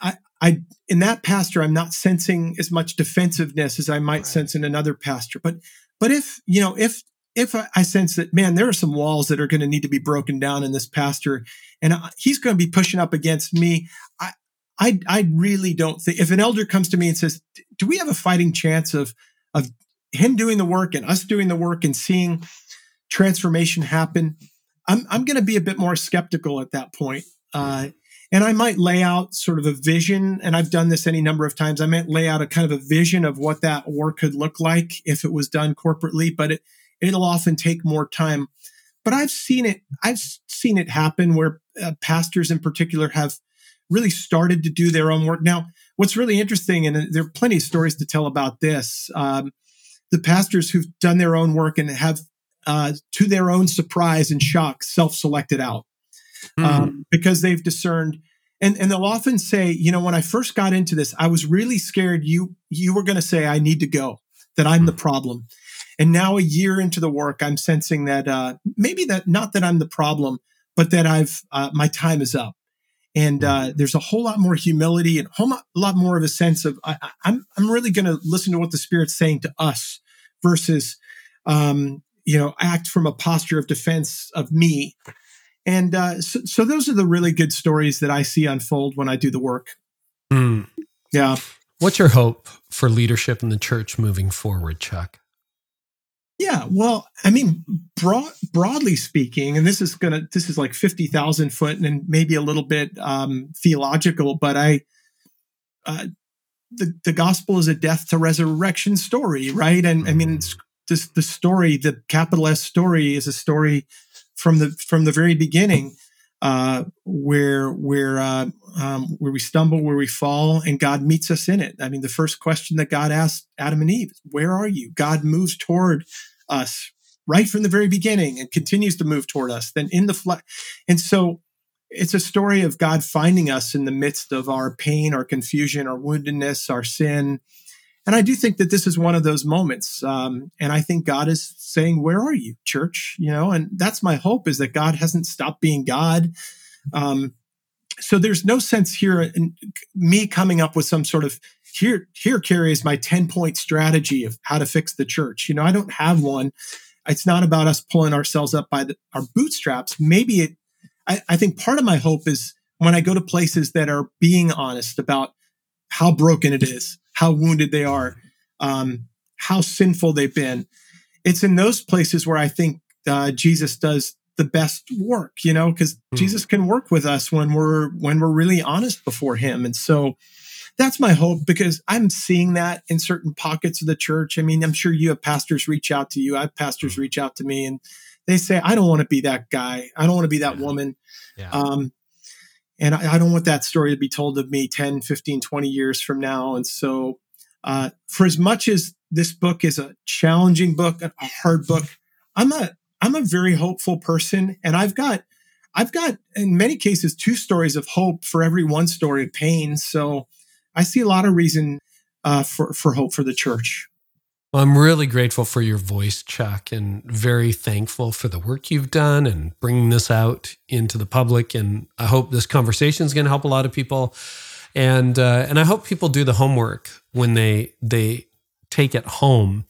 i i in that pastor i'm not sensing as much defensiveness as i might Right. sense in another pastor but but if you know if if I, I sense that, man, there are some walls that are going to need to be broken down in this pastor, and I, he's going to be pushing up against me, I, I, I really don't think if an elder comes to me and says, "Do we have a fighting chance of of him doing the work and us doing the work and seeing transformation happen?" I'm I'm going to be a bit more skeptical at that point. Uh, and I might lay out sort of a vision, and I've done this any number of times. I might lay out a kind of a vision of what that work could look like if it was done corporately, but it it'll often take more time. But I've seen it. I've seen it happen where uh, pastors, in particular, have really started to do their own work. Now, what's really interesting, and there are plenty of stories to tell about this. Um, the pastors who've done their own work and have, uh, to their own surprise and shock, self-selected out mm. um, because they've discerned. And, and they'll often say, you know, when I first got into this, I was really scared you you were going to say I need to go, that I'm mm. the problem. And now a year into the work, I'm sensing that uh, maybe that not that I'm the problem, but that I've uh, my time is up. And uh, mm. there's a whole lot more humility and a whole lot more of a sense of I, am I'm, I'm really going to listen to what the Spirit's saying to us versus um, you know act from a posture of defense of me. And uh, so, so, those are the really good stories that I see unfold when I do the work. Mm. Yeah. What's your hope for leadership in the church moving forward, Chuck? Yeah, well, I mean, broad, broadly speaking, and this is gonna this is like fifty thousand foot and maybe a little bit um, theological, but I, uh, the the gospel is a death to resurrection story, right? And I mean, this the story, the capital S story, is a story from the from the very beginning uh, where where uh, um, where we stumble, where we fall, and God meets us in it. I mean, the first question that God asked Adam and Eve, "Where are you?" God moves toward us right from the very beginning and continues to move toward us. Then in the flesh, and so it's a story of God finding us in the midst of our pain, our confusion, our woundedness, our sin. And I do think that this is one of those moments. Um, and I think God is saying, Where are you, church? You know, and that's my hope is that God hasn't stopped being God. Um, so there's no sense here in me coming up with some sort of here, here, Carey is my 10 point strategy of how to fix the church. You know, I don't have one. It's not about us pulling ourselves up by the, our bootstraps. Maybe it, I, I think part of my hope is when I go to places that are being honest about how broken it is, how wounded they are, um, how sinful they've been. It's in those places where I think uh, Jesus does the best work, you know, because mm. Jesus can work with us when we're when we're really honest before Him, and so that's my hope because I'm seeing that in certain pockets of the church. I mean, I'm sure you have pastors reach out to you. I have pastors mm. reach out to me, and they say, "I don't want to be that guy. I don't want to be that yeah. woman." Yeah. Um, and I, I, don't want that story to be told of me 10 15 20 years from now. And so uh, for as much as this book is a challenging book a hard book i'm a i'm a very hopeful person. And i've got i've got in many cases two stories of hope for every one story of pain. So i see a lot of reason uh, for for hope for the church well, I'm really grateful for your voice, Chuck, and very thankful for the work you've done and bringing this out into the public. And I hope this conversation is going to help a lot of people. And uh, and I hope people do the homework when they they take it home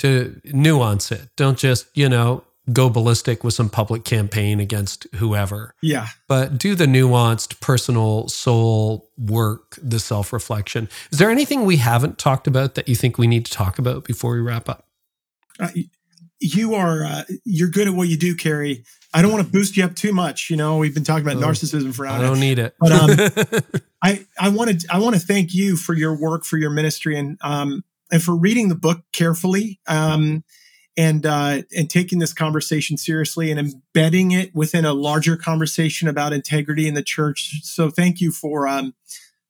to nuance it. Don't just you know go ballistic with some public campaign against whoever. Yeah. But do the nuanced personal soul work, the self reflection. Is there anything we haven't talked about that you think we need to talk about before we wrap up? Uh, you are uh, you're good at what you do, Carey. I don't want to boost you up too much. You know, we've been talking about oh, narcissism for hours. I don't need it. But um, <laughs> I I want to I want to thank you for your work, for your ministry, and um and for reading the book carefully. Um, and uh, and taking this conversation seriously and embedding it within a larger conversation about integrity in the church. So thank you for um,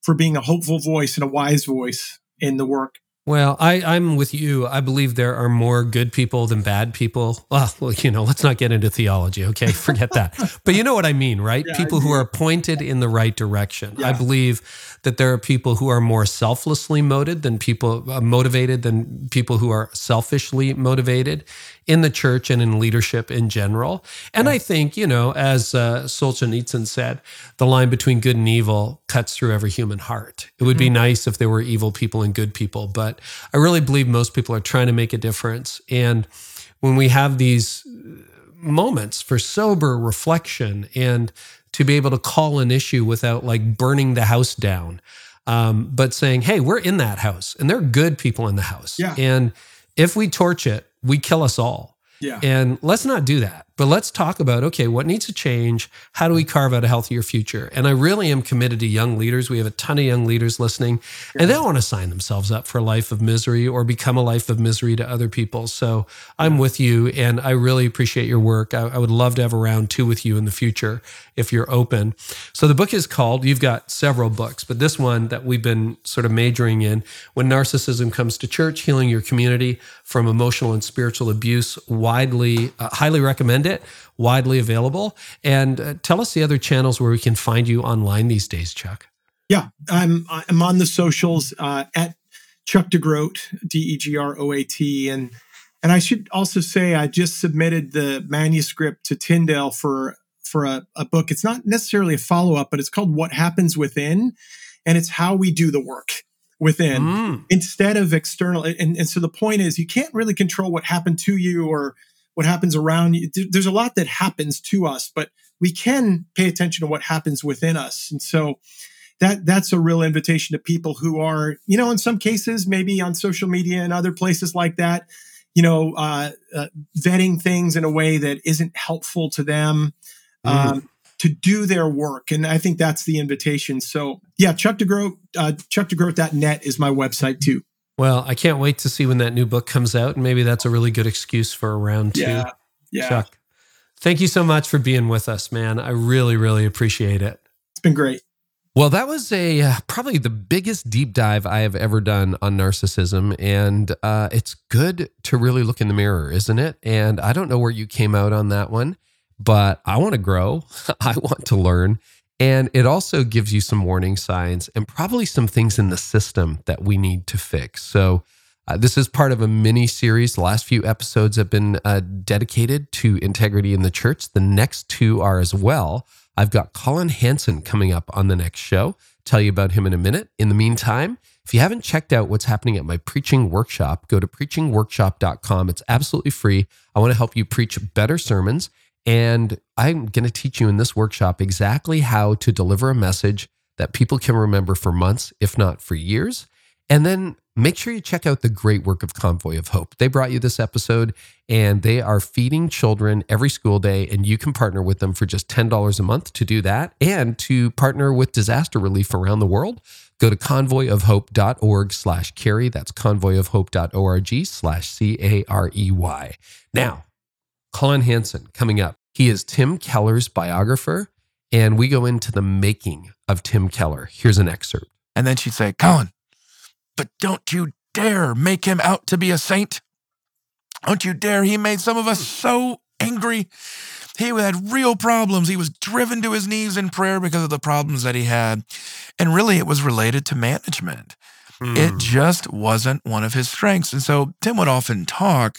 for being a hopeful voice and a wise voice in the work. Well, I, I'm with you. I believe there are more good people than bad people. Well, well you know, let's not get into theology, okay? <laughs> Forget that. but you know what I mean, right? Yeah, people who are pointed in the right direction. Yeah. I believe that there are people who are more selflessly motivated than people uh, motivated than people who are selfishly motivated in the church and in leadership in general. And yeah. I think, you know, as uh, Solzhenitsyn said, the line between good and evil cuts through every human heart. It would mm-hmm. be nice if there were evil people and good people, but I really believe most people are trying to make a difference. And when we have these moments for sober reflection and to be able to call an issue without like burning the house down, um, but saying, hey, we're in that house and there are good people in the house. Yeah. And if we torch it, we kill us all. Yeah. And let's not do that. But let's talk about okay, what needs to change? How do we carve out a healthier future? And I really am committed to young leaders. We have a ton of young leaders listening, and they don't want to sign themselves up for a life of misery or become a life of misery to other people. So I'm with you, and I really appreciate your work. I, I would love to have a round two with you in the future if you're open. So the book is called, you've got several books, but this one that we've been sort of majoring in When Narcissism Comes to Church, Healing Your Community from Emotional and Spiritual Abuse, widely, uh, highly recommend it, widely available. And uh, tell us the other channels where we can find you online these days, Chuck. Yeah, I'm I'm on the socials uh, at Chuck DeGroat, D E G R O A T, and and I should also say I just submitted the manuscript to Tyndale for for a, a book. It's not necessarily a follow up, but it's called What Happens Within, and it's how we do the work within Mm. instead of external. And, and so the point is, you can't really control what happened to you or what happens around you. There's a lot that happens to us, but we can pay attention to what happens within us. And so that that's a real invitation to people who are, you know, in some cases, maybe on social media and other places like that, you know, uh, uh, vetting things in a way that isn't helpful to them. Um, to do their work. And I think that's the invitation. So yeah, Chuck DeGroat, uh, chuckdegroat.net is my website too. Well, I can't wait to see when that new book comes out. And maybe that's a really good excuse for a round two. Yeah. Yeah. Chuck, thank you so much for being with us, man. I really, really appreciate it. It's been great. Well, that was a uh, probably the biggest deep dive I have ever done on narcissism, and uh, it's good to really look in the mirror, isn't it? And I don't know where you came out on that one, but I want to grow. <laughs> I want to learn, and it also gives you some warning signs and probably some things in the system that we need to fix. So. Uh, this is part of a mini series. The last few episodes have been uh, dedicated to integrity in the church. The next two are as well. I've got Colin Hansen coming up on the next show. Tell you about him in a minute. In the meantime, if you haven't checked out what's happening at my preaching workshop, go to preachingworkshop.com. It's absolutely free. I want to help you preach better sermons. And I'm going to teach you in this workshop exactly how to deliver a message that people can remember for months, if not for years. And then make sure you check out the great work of Convoy of Hope. They brought you this episode and they are feeding children every school day, and you can partner with them for just $10 a month to do that and to partner with disaster relief around the world. Go to convoyofhope.org slash carey. That's convoyofhope.org slash C A R E Y. Now, Colin Hansen coming up. He is Tim Keller's biographer, and we go into the making of Tim Keller. Here's an excerpt. And then she'd say, Colin, but don't you dare make him out to be a saint. Don't you dare. He made some of us so angry. He had real problems. He was driven to his knees in prayer because of the problems that he had. And really, it was related to management. It hmm. just wasn't one of his strengths. And so Tim would often talk,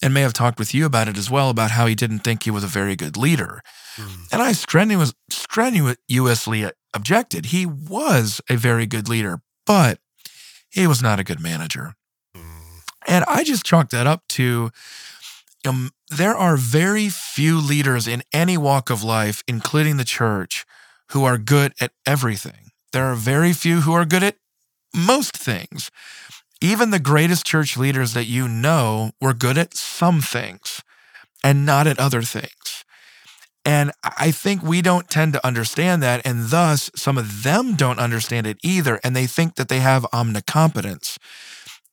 and may have talked with you about it as well, about how he didn't think he was a very good leader. Hmm. And I strenuous, strenuously objected. He was a very good leader, but he was not a good manager. Hmm. And I just chalked that up to um, there are very few leaders in any walk of life, including the church, who are good at everything. There are very few who are good at most things. Even the greatest church leaders that you know were good at some things and not at other things. And I think we don't tend to understand that. And thus, some of them don't understand it either. And they think that they have omnicompetence.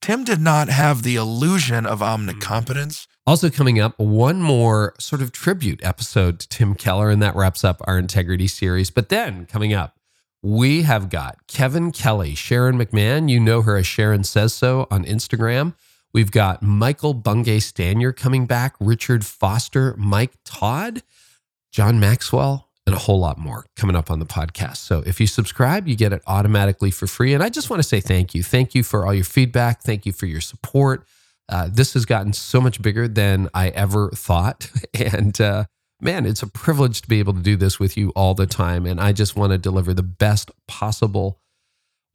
Tim did not have the illusion of omnicompetence. Mm-hmm. Also, coming up, one more sort of tribute episode to Tim Keller, and that wraps up our integrity series. But then coming up, we have got Kevin Kelly, Sharon McMahon. You know her as Sharon Says So on Instagram. We've got Michael Bungay Stanier coming back, Richard Foster, Mike Todd, John Maxwell, and a whole lot more coming up on the podcast. So if you subscribe, you get it automatically for free. And I just want to say thank you. Thank you for all your feedback. Thank you for your support. Uh, this has gotten so much bigger than I ever thought. <laughs> And uh, man, it's a privilege to be able to do this with you all the time. And I just want to deliver the best possible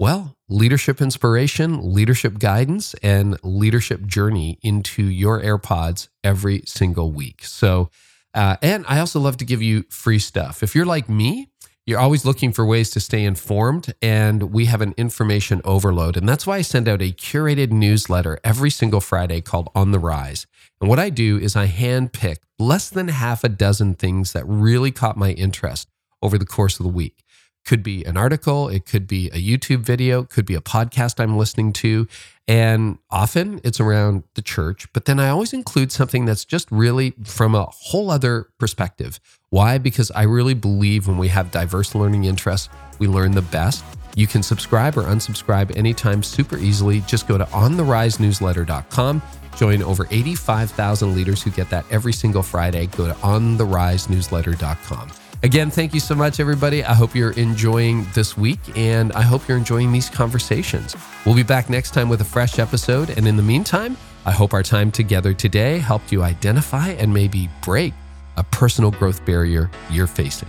well, leadership inspiration, leadership guidance, and leadership journey into your AirPods every single week. So, uh, and I also love to give you free stuff. If you're like me, you're always looking for ways to stay informed, and we have an information overload. And that's why I send out a curated newsletter every single Friday called On the Rise. And what I do is I handpick less than half a dozen things that really caught my interest over the course of the week. Could be an article, it could be a YouTube video, could be a podcast I'm listening to. And often it's around the church, but then I always include something that's just really from a whole other perspective. Why? Because I really believe when we have diverse learning interests, we learn the best. You can subscribe or unsubscribe anytime super easily. Just go to ontherisenewsletter.com. Join over 85,000 leaders who get that every single Friday. Go to ontherisenewsletter.com. Again, thank you so much, everybody. I hope you're enjoying this week and I hope you're enjoying these conversations. We'll be back next time with a fresh episode. And in the meantime, I hope our time together today helped you identify and maybe break a personal growth barrier you're facing.